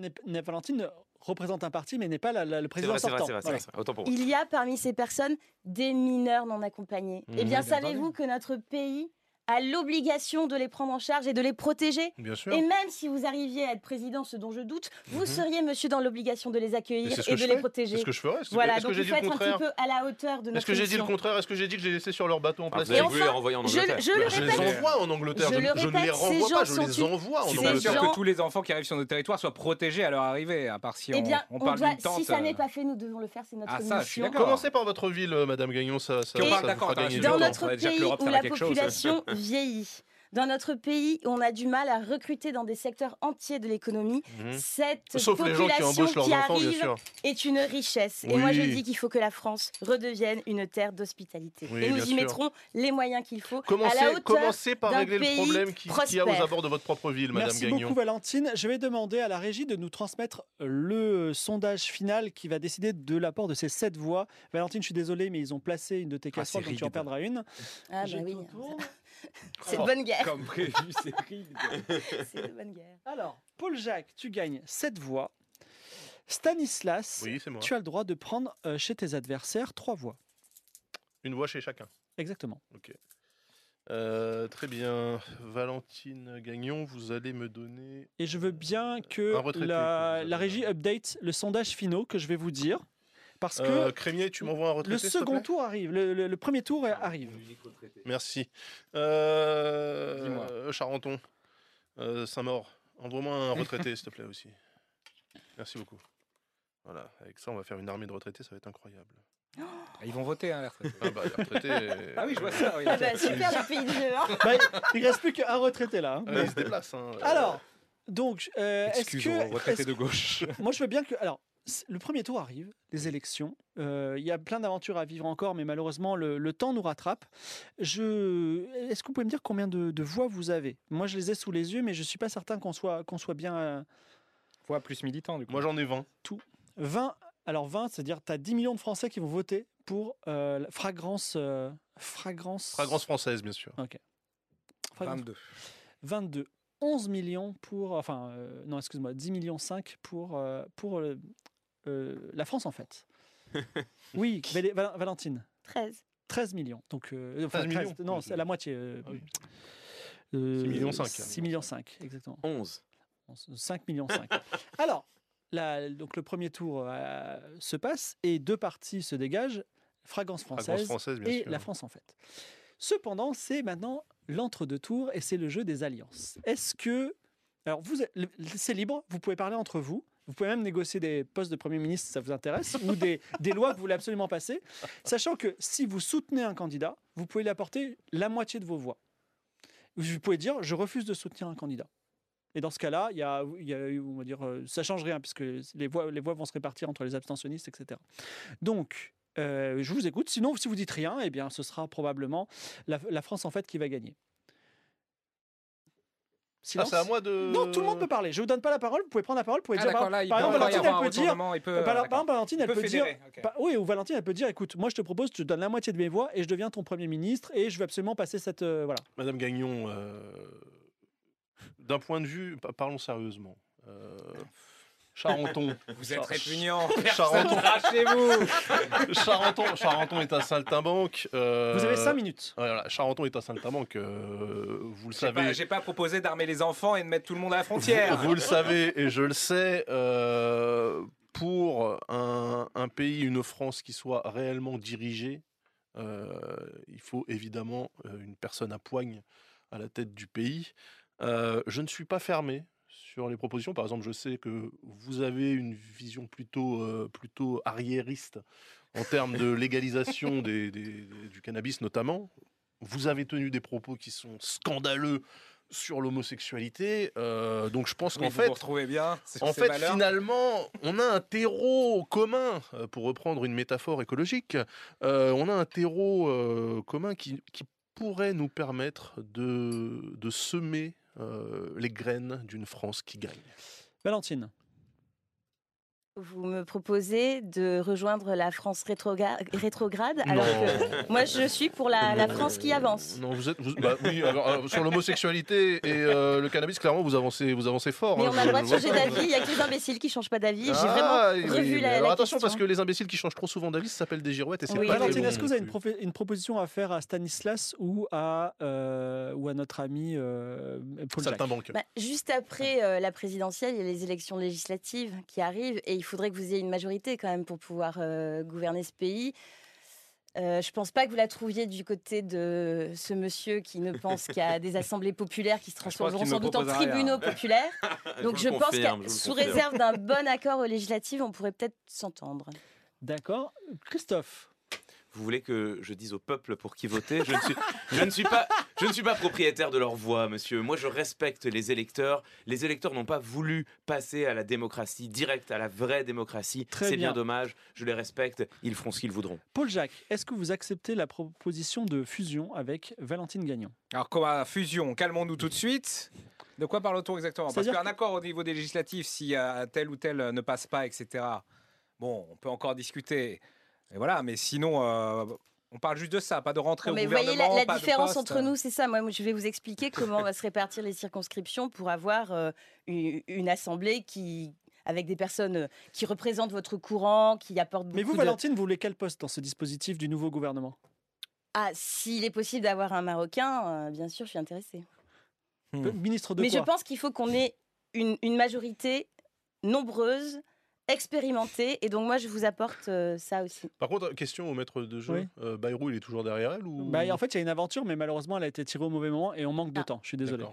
Valentine représente un parti, mais n'est pas la- la- le président vrai, sortant. vrai, Voilà. Autant pour il y a parmi ces personnes des mineurs non accompagnés. Mmh, eh bien, bien savez-vous que notre pays a l'obligation de les prendre en charge et de les protéger Bien sûr. Et même si vous arriviez à être président, ce dont je doute, vous seriez, monsieur, dans l'obligation de les accueillir et de les fais. protéger. C'est ce que je ferais. Est-ce que- Voilà, Est-ce que donc j'ai il dit faut le être un petit contraire peu à la hauteur de Est-ce notre que j'ai dit le contraire? Est-ce que j'ai dit que les laissais sur leur bateau en Ah, place vous avez Et voulu les enfin, renvoyer en je- Angleterre. je le Je les envoie en Angleterre. je ne les répète, renvoie ces pas, gens je les sont- envoie en sûr Angleterre. gens- que tous les enfants qui arrivent sur notre territoire soient protégés à leur arrivée, à part si on, eh bien, on parle d'une tente. si ça euh, n'est pas fait, nous devons le faire, c'est notre Ah, mission. Commencez par votre ville, euh, Madame Gagnon, ça, dans notre pays où la population vieillit, dans notre pays où on a du mal à recruter dans des secteurs entiers de l'économie, Mhm. cette Sauf les gens qui population embauchent leurs qui enfants, bien arrive sûr. est une richesse. Et moi, je dis qu'il faut que la France redevienne une terre d'hospitalité. Oui, et nous y sûr. mettrons les moyens qu'il faut à Commencez, la hauteur commencez par d'un régler le pays problème qui- qu'il y a aux prospère. abords de votre propre ville, Madame Merci Gagnon. beaucoup Valentine. Je vais demander à la régie de nous transmettre le sondage final qui va décider de l'apport de ces sept voix. Valentine, je suis désolé, mais ils ont placé une de tes casseroles, c'est donc tu en perdras une. Ah bah oui. C'est de bonne guerre. Comme prévu, c'est rigide. C'est de bonne guerre. Alors, Paul Jacques, tu gagnes 7 voix. Stanislas, Oui, c'est moi. tu as le droit de prendre euh, chez tes adversaires 3 voix. Une voix chez chacun. Exactement. Ok. Euh, très bien. Valentine Gagnon, vous allez me donner. Et je veux bien que la, la régie update le sondage finaux que je vais vous dire. Parce que Euh, Crémier, tu m'envoies un le retraité te second tour arrive, le, le- le premier tour arrive. Merci. Euh, euh, Charenton, euh, Saint-Maur, envoie-moi un retraité s'il te plaît aussi. Merci beaucoup. Voilà, avec ça, on va faire une armée de retraités, ça va être incroyable. Ils vont voter, hein, les retraités. Ah bah, les retraités. Ah oui, je vois ça. oui. Ah bah, super le pays de hein. Bah, il reste plus qu'un retraité là. hein. euh, ils se déplacent. hein. Alors, donc, euh, est-ce que. retraité de gauche. Moi, je veux bien que. Alors, le premier tour arrive, les élections. Euh, Il y a plein d'aventures à vivre encore, mais malheureusement, le, le temps nous rattrape. Je... Est-ce que vous pouvez me dire combien de, de voix vous avez? Moi, je les ai sous les yeux, mais je ne suis pas certain qu'on soit, qu'on soit bien. euh, Voix plus militant, du coup. Moi, j'en ai 20. 20. Alors, 20, c'est-à-dire tu as 10 millions de Français qui vont voter pour euh, la fragrance. euh, fragrance. Fragrance française, bien sûr. Fragrance 22. 22. 11 millions pour. Enfin, euh, non, excuse-moi, 10 millions 5 pour, euh, pour euh, euh, la France, en fait. oui, Val- Valentine. 13. 13 millions. Donc, euh, enfin, 13 millions 13, non, c'est la moitié. euh, Ah oui. euh, 6 millions cinq, 6 millions 5, exactement. 11. 5 millions 5. Alors, la- donc le premier tour euh, se passe et deux parties se dégagent, Fragrance Fragrance française, et sûr. la France en fait. Cependant, c'est maintenant l'entre-deux tours et c'est le jeu des alliances. Est-ce que... Alors, vous, c'est libre, vous pouvez parler entre vous. Vous pouvez même négocier des postes de Premier ministre si ça vous intéresse, ou des, des lois que vous voulez absolument passer, sachant que si vous soutenez un candidat, vous pouvez lui apporter la moitié de vos voix. Vous pouvez dire, je refuse de soutenir un candidat. Et dans ce cas-là, il y a, y a eu, on va dire, euh, ça change rien puisque les voix, les voix vont se répartir entre les abstentionnistes, etc. Donc, euh, je vous écoute. Sinon, si vous dites rien, eh bien, ce sera probablement la, la France en fait qui va gagner. Ah, Silence c'est à moi de. Non, tout le monde peut parler. Je vous donne pas la parole. Vous pouvez prendre la parole. Vous pouvez Ah, dire. d'accord, par, là, par peut exemple, Valentine, elle peut dire. par, exemple, Valentine, elle peut peut dire. oui, ou Valentine, elle peut dire. Écoute, moi, je te propose, je te donne la moitié de mes voix et je deviens ton premier ministre et je veux absolument passer cette. euh, voilà. Madame Gagnon, euh, d'un point de vue, pa- parlons sérieusement. Charenton. Vous êtes répugnant. Charenton. Vous. Charenton, Charenton est un saltimbanque. euh, Vous avez cinq minutes. Voilà, Charenton est un saltimbanque. euh, vous le savez. pas, j'ai pas proposé d'armer les enfants et de mettre tout le monde à la frontière. Vous le savez et je le sais, euh, pour un, un pays, une France qui soit réellement dirigée, euh, il faut évidemment euh, une personne à poigne à la tête du pays. Euh, je ne suis pas fermé sur les propositions. Par exemple, je sais que vous avez une vision plutôt, euh, plutôt arriériste en termes de légalisation des- des- des- du cannabis notamment. Vous avez tenu des propos qui sont scandaleux sur l'homosexualité. euh, donc je pense Oui, qu'en fait, vous bien. en fait, finalement, on a un terreau commun, euh, pour reprendre une métaphore écologique, euh, on a un terreau euh, commun qui, qui pourrait nous permettre de, de semer les graines d'une France qui gagne. Valentine. Vous me proposez de rejoindre la France rétrograde, alors que moi je suis pour la, la France qui avance. Non, vous êtes. vous- bah oui, alors, alors, sur l'homosexualité et euh, le cannabis, clairement, vous avancez, vous avancez fort. Mais hein, on a le droit de changer d'avis, il n'y a que les imbéciles qui ne changent pas d'avis. J'ai Ah, vraiment oui, revu oui, la, Alors la attention, parce que les imbéciles qui changent trop souvent d'avis, ça s'appelle des girouettes et c'est Oui, pas Valentine, est-ce que vous avez une, proposition à faire à Stanislas ou à, euh, ou à notre ami euh, Paul Jacques? Bah, juste après euh, la présidentielle, il y a les élections législatives qui arrivent et il faudrait que vous ayez une majorité quand même pour pouvoir euh, gouverner ce pays. Euh, je pense pas que vous la trouviez du côté de ce monsieur qui ne pense a des assemblées populaires qui se transformeront sans doute en rien. tribunaux populaires. Donc Je pense que sous confirme. réserve d'un bon accord aux législatives, on pourrait peut-être s'entendre. D'accord. Christophe. Vous voulez que je dise au peuple pour qui voter? Je ne, suis, je, ne suis pas, je ne suis pas propriétaire de leur voix, monsieur. Moi, je respecte les électeurs. Les électeurs n'ont pas voulu passer à la démocratie directe, à la vraie démocratie. Très C'est bien. bien dommage. Je les respecte. Ils feront ce qu'ils voudront. Paul Jacques, est-ce que vous acceptez la proposition de fusion avec Valentine Gagnon? Alors, à fusion, calmons-nous tout de suite. De quoi parle-t-on exactement? Parce C'est-à-dire qu'un accord au niveau des législatives, si euh, tel ou tel euh, ne passe pas, etc., bon, on peut encore discuter. Et voilà, mais sinon, euh, on parle juste de ça, pas de rentrer Non, au mais vous voyez la, gouvernement. la pas de différence entre nous, c'est ça. Moi, je vais vous expliquer comment on va se répartir les circonscriptions pour avoir euh, une, une assemblée qui avec des personnes euh, qui représentent votre courant, qui apportent beaucoup Mais vous, de... Valentine, vous voulez quel poste dans ce dispositif du nouveau gouvernement? Ah, s'il est possible d'avoir un Marocain, euh, bien sûr, je suis intéressée. Hmm. Ministre de Mais je pense qu'il faut qu'on ait une, une majorité nombreuse, expérimentée, et donc moi, je vous apporte euh, ça aussi. Par contre, question au maître de jeu. Oui. euh, Bayrou, il est toujours derrière elle ou Bah, En fait, il y a une aventure, mais malheureusement, elle a été tirée au mauvais moment et on manque de Ah. temps. Je suis désolé.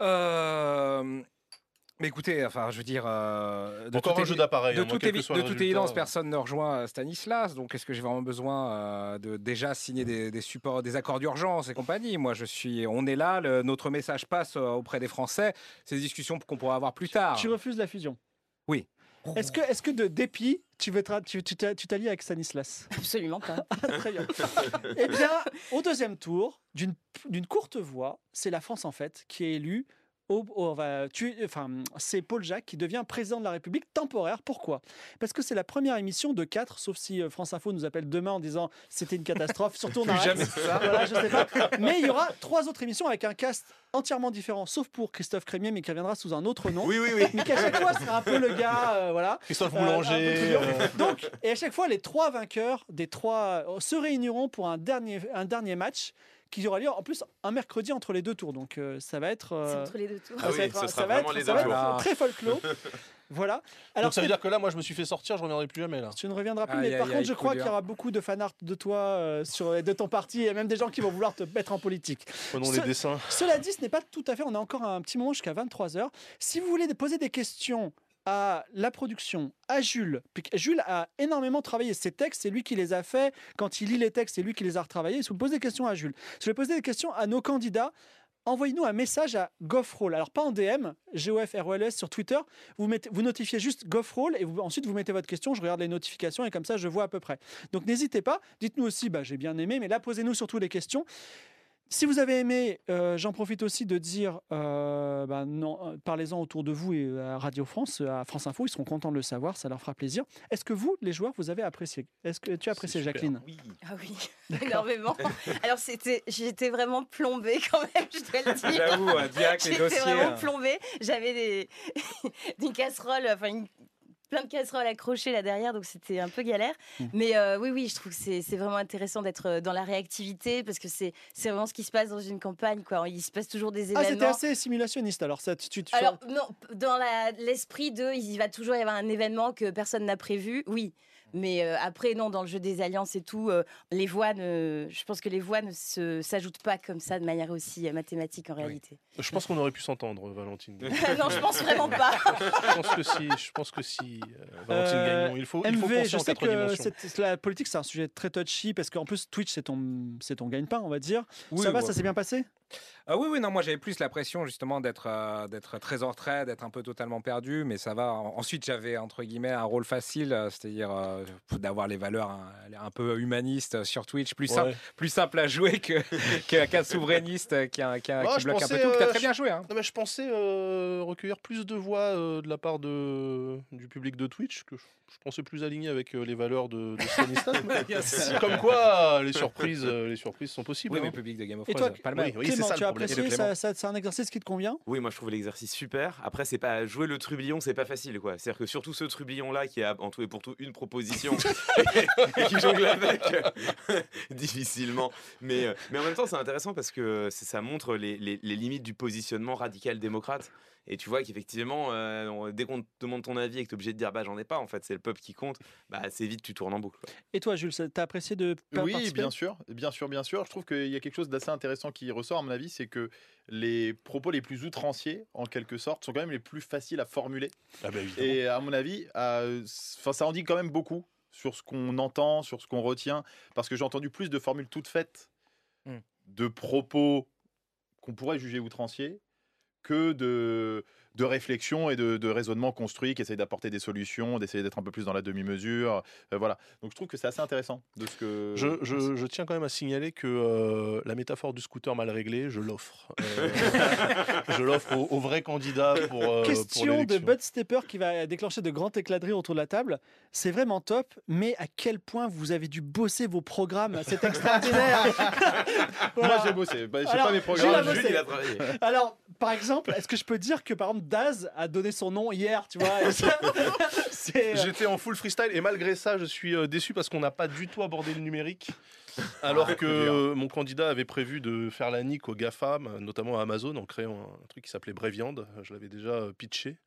Euh, Mais écoutez, enfin, je veux dire. euh, de Encore un jeu d'appareil. De hein, toute, évi- de évidence, personne ne rejoint Stanislas. Donc, est-ce que j'ai vraiment besoin euh, de déjà signer des, des supports, des accords d'urgence et compagnie? Moi, je suis. On est là. le- notre message passe auprès des Français. C'est des discussions qu'on pourra avoir plus tard. Tu refuses la fusion Oui. Est-ce que, est que de dépit, tu veux tu tu t'a- tu t'allies avec Stanislas? Absolument pas. Très bien. Eh bien, au deuxième tour, d'une d'une courte voix, c'est la France en fait qui est élue au- au- on va tuer- enfin, c'est Paul Jacques qui devient président de la République temporaire. Pourquoi? Parce que c'est la première émission de quatre, sauf si euh, France Info nous appelle demain en disant c'était une catastrophe, surtout on arrête. jamais ça. Voilà, je sais pas. Mais il y aura trois autres émissions avec un cast entièrement différent, sauf pour Christophe Crémier, mais qui reviendra sous un autre nom. Oui, oui, oui. Mais qui à chaque fois sera un peu le gars, euh, voilà. Christophe Euh, Boulanger. euh, Donc, et à chaque fois, les trois vainqueurs des trois se réuniront pour un dernier, un dernier match qui aura lieu en plus un mercredi entre les deux tours. Donc, euh, ça va être. Euh, entre les deux tours. Ah ça oui, va être, ce ça sera va vraiment être- les ça deux va être tours. très folklore. voilà. Alors, Donc ça veut dire que là, moi, je me suis fait sortir, je reviendrai plus jamais là. tu ne reviendras plus, Aïe, mais par contre, je crois qu'il y aura beaucoup de fanart de toi, euh, sur, de ton parti, et même des gens qui vont vouloir te mettre en politique. Prenons Ce- les dessins. Cela dit, ce n'est pas tout à fait. On a encore un petit moment jusqu'à 23h. Si vous voulez poser des questions à la production, à Jules, Jules a énormément travaillé ses textes, c'est lui qui les a faits. Quand il lit les textes, c'est lui qui les a retravaillés. Si vous posez des questions à Jules, si vous voulez poser des questions à nos candidats, envoyez-nous un message à Goffroll. Alors, pas en DM, G-O-F-R-O-L-S sur Twitter. Vous, vous notifiez juste Goffroll et ensuite vous mettez votre question. Je regarde les notifications et comme ça, je vois à peu près. Donc, n'hésitez pas. Dites-nous aussi, bah, j'ai bien aimé, mais là, posez-nous surtout les questions. Si vous avez aimé, euh, j'en profite aussi de dire, euh, bah, non, euh, parlez-en autour de vous et à Radio France, à France Info, ils seront contents de le savoir, ça leur fera plaisir. Est-ce que vous, les joueurs, vous avez apprécié? Est-ce que tu as apprécié, super. Jacqueline? Oui. Ah oui, énormément. Alors c'était, j'étais vraiment plombée quand même, je dois le dire. J'avoue, les J'étais vraiment euh, plombée. J'avais des une casserole, enfin une- plein de casseroles accrochées là derrière, donc c'était un peu galère. Mm. Mais euh, oui, oui, je trouve que c'est vraiment intéressant d'être euh, dans la réactivité parce que c'est vraiment ce qui se passe dans une campagne. Quoi. Il se passe toujours des Ah, événements. c'était assez simulationniste alors. Ça, tu, tu- Alors, non, dans l'esprit de, il va toujours y avoir un événement que personne n'a prévu, oui. Mais euh, après, non, dans le jeu des alliances et tout, euh, les voix ne, je pense que les voix ne se- s'ajoutent pas comme ça de manière aussi euh, mathématique en réalité. Je pense qu'on aurait pu s'entendre, Valentine. non, je pense vraiment pas. je pense que si, je pense que si euh, Valentine Euh, Gagnon, il faut, il faut MV, penser je en sais que cette- la politique, c'est un sujet très touchy parce qu'en plus, Twitch, c'est ton, c'est ton gagne-pain, on va dire. Oui, ça va, ouais. ça s'est bien passé? Ah oui, oui, non, moi j'avais plus la pression justement d'être euh, d'être très en retrait, d'être un peu totalement perdu, mais ça va. En- Ensuite, j'avais entre guillemets un rôle facile, euh, c'est-à-dire euh, d'avoir les valeurs un, un peu humanistes sur Twitch, plus, simple, Ouais. plus simple à jouer que que- qu'un souverainiste euh, qui, a- qui, a- Ouais, qui je bloque un peu tout. Euh, très bien joué, hein. Non, mais je pensais euh, recueillir plus de voix euh, de la part de, du public de Twitch, que je, je pensais plus aligné avec euh, les valeurs de, de Stanislas. Comme quoi, les surprises, euh, les surprises sont possibles. Oui, hein. mais public de Game of Et Thrones, toi, pas le même. oui, oui, c'est Clément, ça tu as apprécié Et C'est un exercice qui te convient? Oui, moi je trouve l'exercice super. Après, c'est pas jouer le trublion, c'est pas facile quoi. C'est-à-dire que surtout ce trublion là qui a en tout et pour tout une proposition et qui jongle avec euh, difficilement. Mais, euh, mais en même temps, c'est intéressant parce que ça montre les, les- les limites du positionnement radical démocrate. Et tu vois qu'effectivement, euh, dès qu'on te demande ton avis et que tu es obligé de dire bah j'en ai pas, en fait, c'est le peuple qui compte, bah assez vite tu tournes en boucle. quoi. Et toi, Jules, t'as apprécié de Oui, bien sûr, bien sûr, bien sûr. Je trouve qu'il y a quelque chose d'assez intéressant qui ressort, à mon avis, c'est que les propos les plus outranciers, en quelque sorte, sont quand même les plus faciles à formuler. Ah bah. Et à mon avis, euh, ça en dit quand même beaucoup sur ce qu'on entend, sur ce qu'on retient, parce que j'ai entendu plus de formules toutes faites, Hmm. de propos qu'on pourrait juger outranciers, que de, de réflexions et de, de raisonnements construits qui essayent d'apporter des solutions, d'essayer d'être un peu plus dans la demi-mesure. euh, voilà. Donc je trouve que c'est assez intéressant de ce que. Je, je- je tiens quand même à signaler que euh, la métaphore du scooter mal réglé, je l'offre. Euh, je l'offre aux, aux vrais candidats pour, euh, pour Question de. Bud Stepper qui va déclencher de grands éclats de rire autour de la table. C'est vraiment top, mais à quel point vous avez dû bosser vos programmes? C'est extraordinaire. Moi j'ai bossé, Bah, j'ai pas mes programmes. bossé. Jules, il a travaillé. Alors, par exemple, est-ce que je peux dire que par exemple Daz a donné son nom hier, tu vois euh, J'étais en full freestyle et malgré ça, je suis euh, déçu parce qu'on n'a pas du tout abordé le numérique. Alors que mon candidat avait prévu de faire la nique aux GAFAM, notamment à Amazon, en créant un, truc qui s'appelait Bréviande. Je l'avais déjà euh, pitché.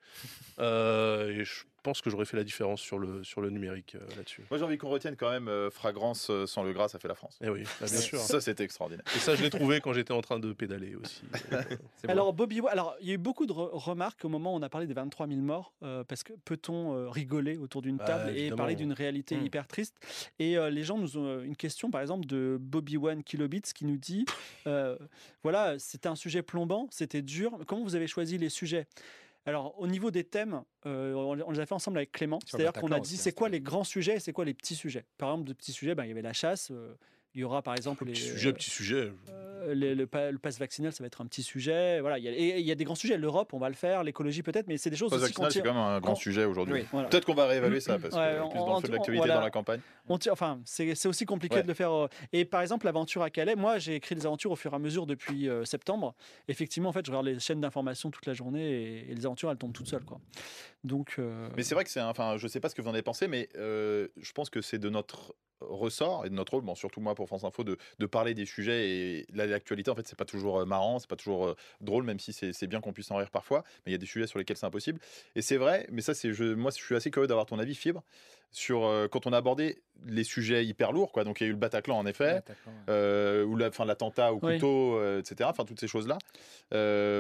Euh, et je pense que j'aurais fait la différence sur le, sur le numérique euh, là-dessus. Moi j'ai envie qu'on retienne quand même euh, fragrance euh, sans le gras, ça fait la France. Et oui, bah, bien sûr. Ça c'était extraordinaire. Et ça, je l'ai trouvé quand j'étais en train de pédaler aussi. Alors, Bobby, alors il y a eu beaucoup de re- remarques au moment où on a parlé des 23 000 morts, euh, parce que peut-on euh, rigoler autour d'une Bah, table et parler d'une réalité Mm. hyper triste? Et euh, les gens nous ont une question, par exemple, de Bobby One Kilobits qui nous dit euh, voilà, c'était un sujet plombant, c'était dur. Comment vous avez choisi les sujets? Alors, au niveau des thèmes, euh, on, on les a fait ensemble avec Clément. Sur C'est-à-dire qu'on a dit c'est quoi les grands sujets et c'est quoi les petits sujets. Par exemple, de petits sujets, ben, il y avait la chasse. euh, il y aura par exemple les, Petit sujet, petit sujet. euh, le, le pa- le pass vaccinal, ça va être un petit sujet. Voilà, il y a, et il y a des grands sujets. L'Europe, on va le faire, l'écologie peut-être, mais c'est des choses Pass aussi qu'on vaccinal, c'est quand même un grand on- sujet aujourd'hui. Oui. Voilà. Peut-être qu'on va réévaluer ça, parce que Ouais, plus on- dans le feu de l'actualité voilà. dans la campagne. On tire- enfin, c'est aussi compliqué Ouais. de le faire. euh, Et par exemple, l'aventure à Calais, moi, j'ai écrit des aventures au fur et à mesure depuis euh, septembre. Effectivement, en fait, je regarde les chaînes d'information toute la journée et, et les aventures, elles tombent toutes seules. Quoi. Donc, euh, Mais c'est vrai que c'est, enfin, je sais pas ce que vous en avez pensé, mais je pense que c'est de notre ressort et de notre rôle, bon, surtout moi pour France Info, de, de parler des sujets et l'actualité en fait c'est pas toujours euh, marrant, c'est pas toujours euh, drôle, même si c'est bien qu'on puisse en rire parfois, mais il y a des sujets sur lesquels c'est impossible. Et c'est vrai, mais ça c'est, je, moi je suis assez curieux d'avoir ton avis, Fibre, sur euh, quand on a abordé les sujets hyper lourds, quoi. Donc il y a eu le Bataclan en effet, euh, ou la, enfin, l'attentat au Oui. couteau, euh, etc. Enfin toutes ces choses là.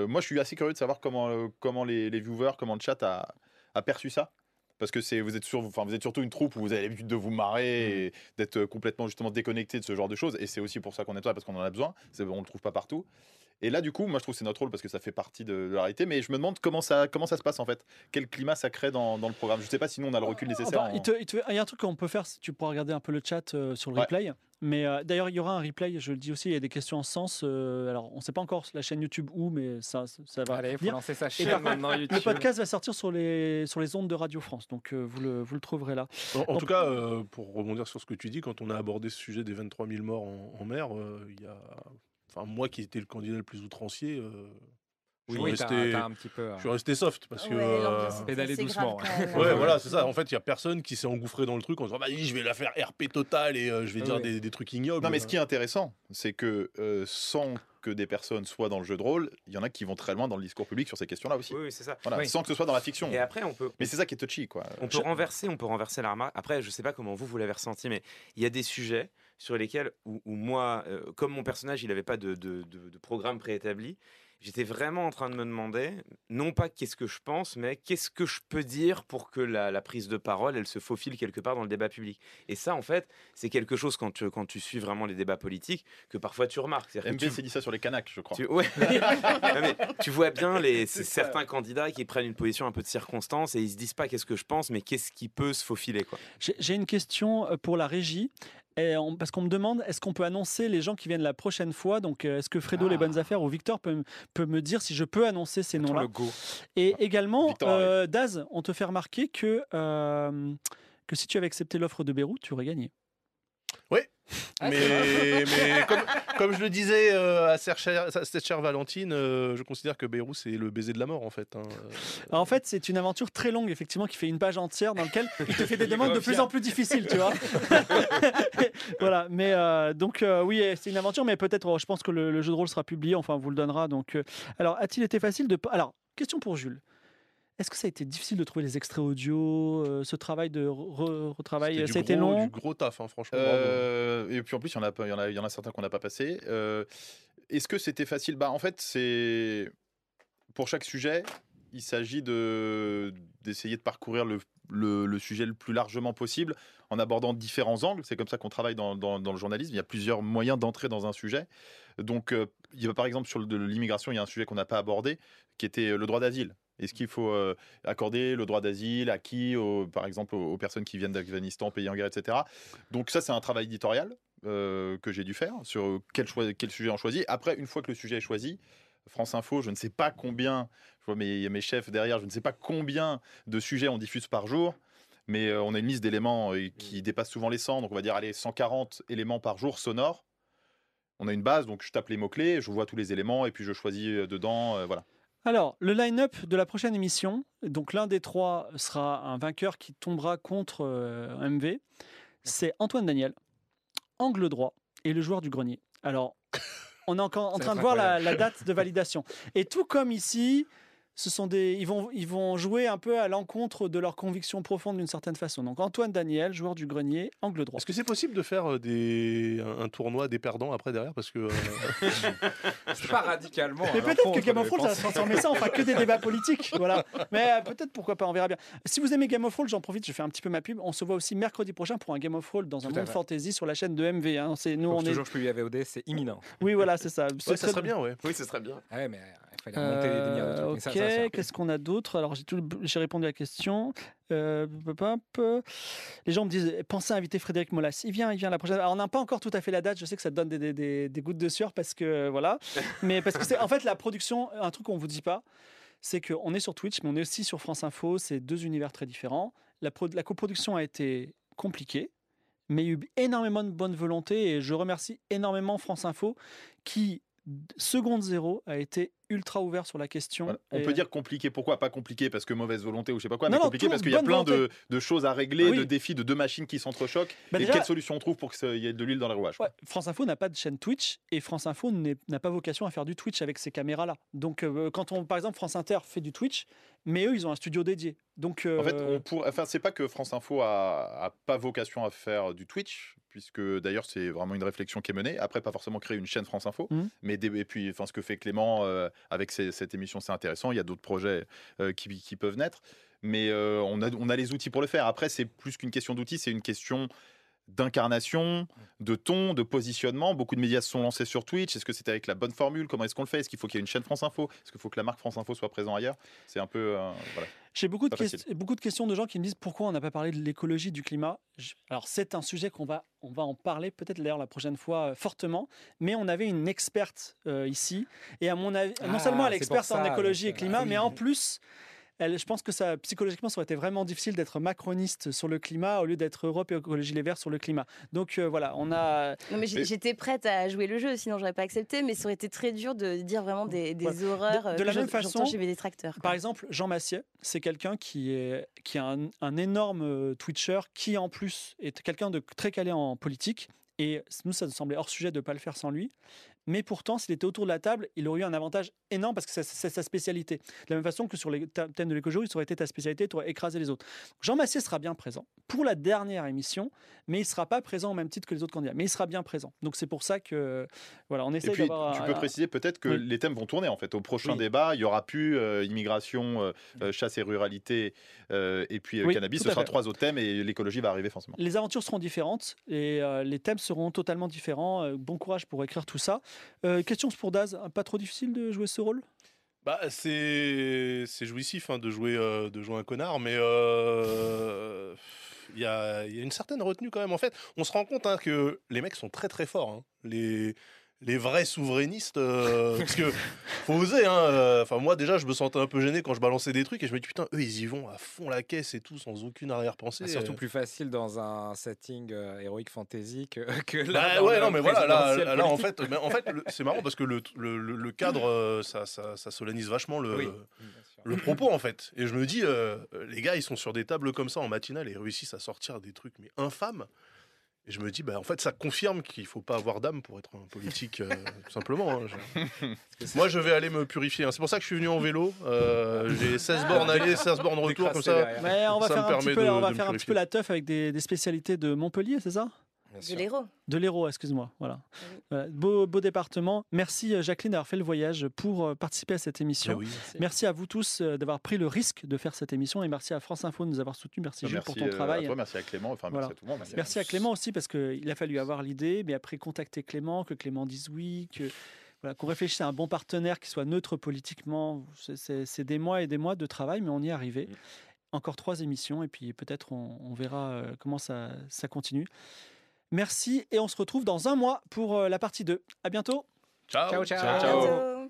moi je suis assez curieux de savoir comment, euh, comment les, les viewers, comment le chat a, a perçu ça. Parce que c'est vous êtes sur, enfin vous êtes surtout une troupe où vous avez l'habitude de vous marrer et d'être euh, complètement justement déconnecté de ce genre de choses. Et c'est aussi pour ça qu'on est là parce qu'on en a besoin. On le trouve pas partout. Et là, du coup, moi, je trouve que c'est notre rôle parce que ça fait partie de, de la réalité. Mais je me demande comment ça, comment ça se passe en fait. Quel climat ça crée dans, dans le programme? Je sais pas si nous on a le recul nécessaire. Enfin, en- il, te- il te- il y a un truc qu'on peut faire, si tu pourras regarder un peu le chat euh, sur le Ouais. replay. Mais euh, d'ailleurs, il y aura un replay, je le dis aussi, il y a des questions en sens. euh, alors, on ne sait pas encore la chaîne YouTube où, mais ça, ça- ça va. Allez, il faut lancer sa chaîne maintenant Le YouTube. podcast va sortir sur les, sur les ondes de Radio France, donc euh, vous, le, vous le trouverez là. En, tout cas, euh, pour rebondir sur ce que tu dis, quand on a abordé ce sujet des 23 000 morts en, en mer, euh, il y a, enfin moi qui étais le candidat le plus outrancier, euh, je suis resté, t'as un petit peu, euh, je suis resté soft parce que Ouais, euh, Pédaler doucement, grave ouais. voilà, c'est ça. En fait, il y a personne qui s'est engouffré dans le truc en disant, bah, je vais la faire RP total et euh, je vais Ah dire des, des trucs ignobles. Non, mais ce qui est intéressant, c'est que euh, sans que des personnes soient dans le jeu de rôle, il y en a qui vont très loin dans le discours public sur ces questions-là aussi. Oui, oui, c'est ça. Voilà, Oui. sans que ce soit dans la fiction. Et après, on peut, Mais c'est ça qui est touchy, quoi. On peut renverser, on peut renverser la remarque. Après, je sais pas comment vous vous l'avez ressenti, mais il y a des sujets sur lesquels où, où moi, euh, comme mon personnage, il n'avait pas de, de- de- de programme préétabli, j'étais vraiment en train de me demander, non pas qu'est-ce que je pense, mais qu'est-ce que je peux dire pour que la, la prise de parole, elle se faufile quelque part dans le débat public. Et ça, en fait, c'est quelque chose quand tu, quand tu suis vraiment les débats politiques que parfois tu remarques. MP tu- s'est dit ça sur les Kanaks, je crois. tu, ouais. Non, mais tu vois bien les, certains candidats qui prennent une position un peu de circonstance et ils se disent pas qu'est-ce que je pense, mais qu'est-ce qui peut se faufiler. Quoi. J'ai j'ai une question euh, pour la régie. Et on- parce qu'on me demande, est-ce qu'on peut annoncer les gens qui viennent la prochaine fois? Donc, euh, est-ce que Fredo, les bonnes affaires ou Victor peut, peut me dire si je peux annoncer ces noms-là? Et également, Victor euh, Daz, on te fait remarquer que, euh, que si tu avais accepté l'offre de Beyrouth, tu aurais gagné. Ah, c'est mais, mais comme, comme je le disais euh, à cette chère, à cette chère Valentine, euh, je considère que Beyrouth c'est le baiser de la mort en fait. hein. Alors, en fait, c'est une aventure très longue, effectivement, qui fait une page entière dans laquelle il te fait des demandes de plus en plus difficiles, tu vois. voilà, mais euh, donc, euh, oui, c'est une aventure, mais peut-être, oh, je pense que le, le jeu de rôle sera publié, enfin, on vous le donnera. Donc, euh, alors, a-t-il été facile de. Alors, question pour Jules. Est-ce que ça a été difficile de trouver les extraits audio, euh, ce travail de re- retravail C'était du Ça a été gros- long? Du gros taf, hein, franchement. Euh, et puis en plus, il y en a, pas- il y en a, il y en a certains qu'on n'a pas passé. Euh, Est-ce que c'était facile? Bah en fait, c'est pour chaque sujet, il s'agit de d'essayer de parcourir le, le- le sujet le plus largement possible en abordant différents angles. C'est comme ça qu'on travaille dans, dans- dans le journalisme. Il y a plusieurs moyens d'entrer dans un sujet. Donc, euh, il y a, par exemple sur l'immigration, il y a un sujet qu'on n'a pas abordé, qui était le droit d'asile. Est-ce qu'il faut euh, accorder le droit d'asile à qui, par exemple, aux, aux personnes qui viennent d'Afghanistan, pays en guerre, etc. Donc ça, c'est un travail éditorial euh, que j'ai dû faire sur quel, choix- quel sujet on choisit. Après, une fois que le sujet est choisi, France Info, je ne sais pas combien, je vois mes, mes chefs derrière, je ne sais pas combien de sujets on diffuse par jour, mais euh, on a une liste d'éléments qui dépasse souvent les 100, donc on va dire allez, 140 éléments par jour sonores. On a une base, donc je tape les mots-clés, je vois tous les éléments et puis je choisis dedans, euh, voilà. Alors, le line-up de la prochaine émission, donc l'un des trois sera un vainqueur qui tombera contre euh, MV. C'est Antoine Daniel, angle droit et le joueur du grenier. Alors, on est encore en train de voir la date de validation. Et tout comme ici, ce sont des, ils, vont, ils vont jouer un peu à l'encontre de leurs convictions profondes d'une certaine façon. Donc Antoine Daniel, joueur du grenier, angle droit. Est-ce que c'est possible de faire euh, des, un, tournoi des perdants après derrière Parce que. euh, C'est pas radicalement. Mais peut-être que Game of Thrones, ça va se transformer ça, enfin que des débats politiques. Voilà. Mais euh, peut-être, pourquoi pas, on verra bien. Si vous aimez Game of Thrones, j'en profite, je fais un petit peu ma pub. On se voit aussi mercredi prochain pour un Game of Thrones dans un Tout monde fantasy sur la chaîne de MV. hein. C'est, nous, Faut on que est... toujours je publie à VOD, c'est imminent. Oui, voilà, c'est ça. Ouais, ça serait- serait bien, ouais. Oui, ce serait bien. Ah ouais, mais il fallait de Euh, trucs, mais ça, ok, ça qu'est-ce qu'on a d'autre? Alors j'ai tout- j'ai répondu à la question. Euh. Les gens me disent pensez à inviter Frédéric Molas. Il vient, il vient la prochaine. Alors on n'a pas encore tout à fait la date. Je sais que ça te donne des, des- des- des gouttes de sueur parce que voilà. Mais parce que c'est en fait la production. Un truc qu'on vous dit pas, c'est qu'on est sur Twitch, mais on est aussi sur France Info. C'est deux univers très différents. La, pro- la coproduction a été compliquée. Mais il y a eu énormément de bonne volonté et je remercie énormément France Info qui, seconde zéro, a été ultra ouvert sur la question. Voilà. On peut dire compliqué, pourquoi Pas compliqué? Parce que mauvaise volonté ou je sais pas quoi, Non, mais compliqué parce qu'il y a plein de, choses à régler, Oui. de défis, de deux machines qui s'entrechoquent. Bah et déjà- quelle solution on trouve pour qu'il y ait de l'huile dans les rouages. Ouais, France Info n'a pas de chaîne Twitch et France Info n'a pas vocation à faire du Twitch avec ces caméras-là. Donc, euh, quand on, par exemple, France Inter fait du Twitch, mais eux, ils ont un studio dédié. Donc, En fait, euh, on pourrait, enfin, c'est pas que France Info a, a pas vocation à faire du Twitch, puisque d'ailleurs c'est vraiment une réflexion qui est menée. Après, pas forcément créer une chaîne France Info, Mhm. mais des- et puis, enfin, ce que fait Clément euh, avec cette émission, c'est intéressant. Il y a d'autres projets euh, qui, qui peuvent naître, mais euh, on a, on a les outils pour le faire. Après, c'est plus qu'une question d'outils, c'est une question d'incarnation, de ton, de positionnement. Beaucoup de médias se sont lancés sur Twitch. Est-ce que c'était avec la bonne formule? Comment est-ce qu'on le fait? Est-ce qu'il faut qu'il y ait une chaîne France Info? Est-ce qu'il faut que la marque France Info soit présente ailleurs? C'est un peu euh, voilà. J'ai beaucoup de, beaucoup de questions de gens qui me disent pourquoi on n'a pas parlé de l'écologie, du climat. Je- Alors c'est un sujet qu'on va, on va en parler peut-être d'ailleurs la prochaine fois euh, fortement, mais on avait une experte euh, ici, et à mon avis, non Ah, seulement elle est experte en écologie et climat, ah oui, mais en plus, elle, je pense que ça, psychologiquement, ça aurait été vraiment difficile d'être macroniste sur le climat au lieu d'être Europe et écologie les Verts sur le climat. Donc euh, voilà, on a... Non, mais j'ai- j'étais prête à jouer le jeu, sinon j'aurais pas accepté, mais ça aurait été très dur de dire vraiment des, des Voilà. horreurs. De- de euh, la même façon, chez mes détracteurs. quoi. Par exemple, Jean Massier, c'est quelqu'un qui est qui est un, un énorme euh, Twitcher, qui en plus est quelqu'un de très calé en politique. Et nous, ça nous semblait hors sujet de ne pas le faire sans lui. Mais pourtant, s'il était autour de la table, il aurait eu un avantage énorme parce que c'est sa spécialité. De la même façon que sur les thè- thèmes de l'écologie, ça aurait été ta spécialité, tu aurais écrasé les autres. Jean Massier sera bien présent pour la dernière émission, mais il ne sera pas présent au même titre que les autres candidats. Mais il sera bien présent. Donc c'est pour ça que voilà, on essaie d'avoir. tu un- peux préciser peut-être que Oui. les thèmes vont tourner en fait. Au prochain Oui. débat, il y aura plus euh, immigration, euh, euh, chasse et ruralité, euh, et puis Oui, cannabis. Ce sera fait. trois autres thèmes et l'écologie va arriver forcément. Les aventures seront différentes et les thèmes seront totalement différents. Bon courage pour écrire tout ça. Euh, question pour Daz, pas trop difficile de jouer ce rôle? Bah, c'est jouissif hein, de jouer euh, de jouer un connard, mais euh, il y, a, une certaine retenue quand même. En fait, on se rend compte hein, que les mecs sont très très forts. hein. Les vrais souverainistes, euh, parce que faut oser. Hein, euh, Enfin, moi déjà, je me sentais un peu gêné quand je balançais des trucs et je me dis putain, eux ils y vont à fond la caisse et tout sans aucune arrière-pensée. C'est surtout euh. plus facile dans un setting héroïque fantasy que, que là. Bah ouais, non, mais voilà, là, en fait, mais en fait, c'est marrant parce que le, le, le- le cadre, ça, ça, ça solennise vachement le, Oui. le propos, en fait. Et je me dis, les gars, ils sont sur des tables comme ça en matinale et ils réussissent à sortir des trucs, mais infâmes. Et je me dis, bah, en fait, ça confirme qu'il faut pas avoir d'âme pour être un politique, euh, tout simplement. hein. Je- Moi, je vais aller me purifier. hein. C'est pour ça que je suis venu en vélo. Euh, J'ai 16 bornes aller, 16 bornes retour, comme ça. Ouais, on va Ça faire, un petit, peu, de- on va de me faire un petit purifier. peu la teuf avec des, des spécialités de Montpellier, c'est ça? De l'héros. De l'Hérault, excuse-moi. Voilà. Oui. Voilà. Beau, beau département. Merci euh, Jacqueline d'avoir fait le voyage pour euh, participer à cette émission. Oui. Merci à vous tous euh, d'avoir pris le risque de faire cette émission et merci à France Info de nous avoir soutenus. Merci Jules pour ton euh, travail. à toi, merci à Clément, enfin Voilà. merci à tout le monde. Merci à Clément aussi parce qu'il a fallu avoir l'idée, mais après contacter Clément, que Clément dise oui, que voilà, qu'on réfléchisse à un bon partenaire qui soit neutre politiquement. C'est- des mois et des mois de travail, mais on y est arrivé. Encore trois émissions et puis peut-être on, on verra comment ça, ça continue. Merci et on se retrouve dans un mois pour euh, la partie 2. À bientôt. Ciao. Ciao, ciao. À ciao.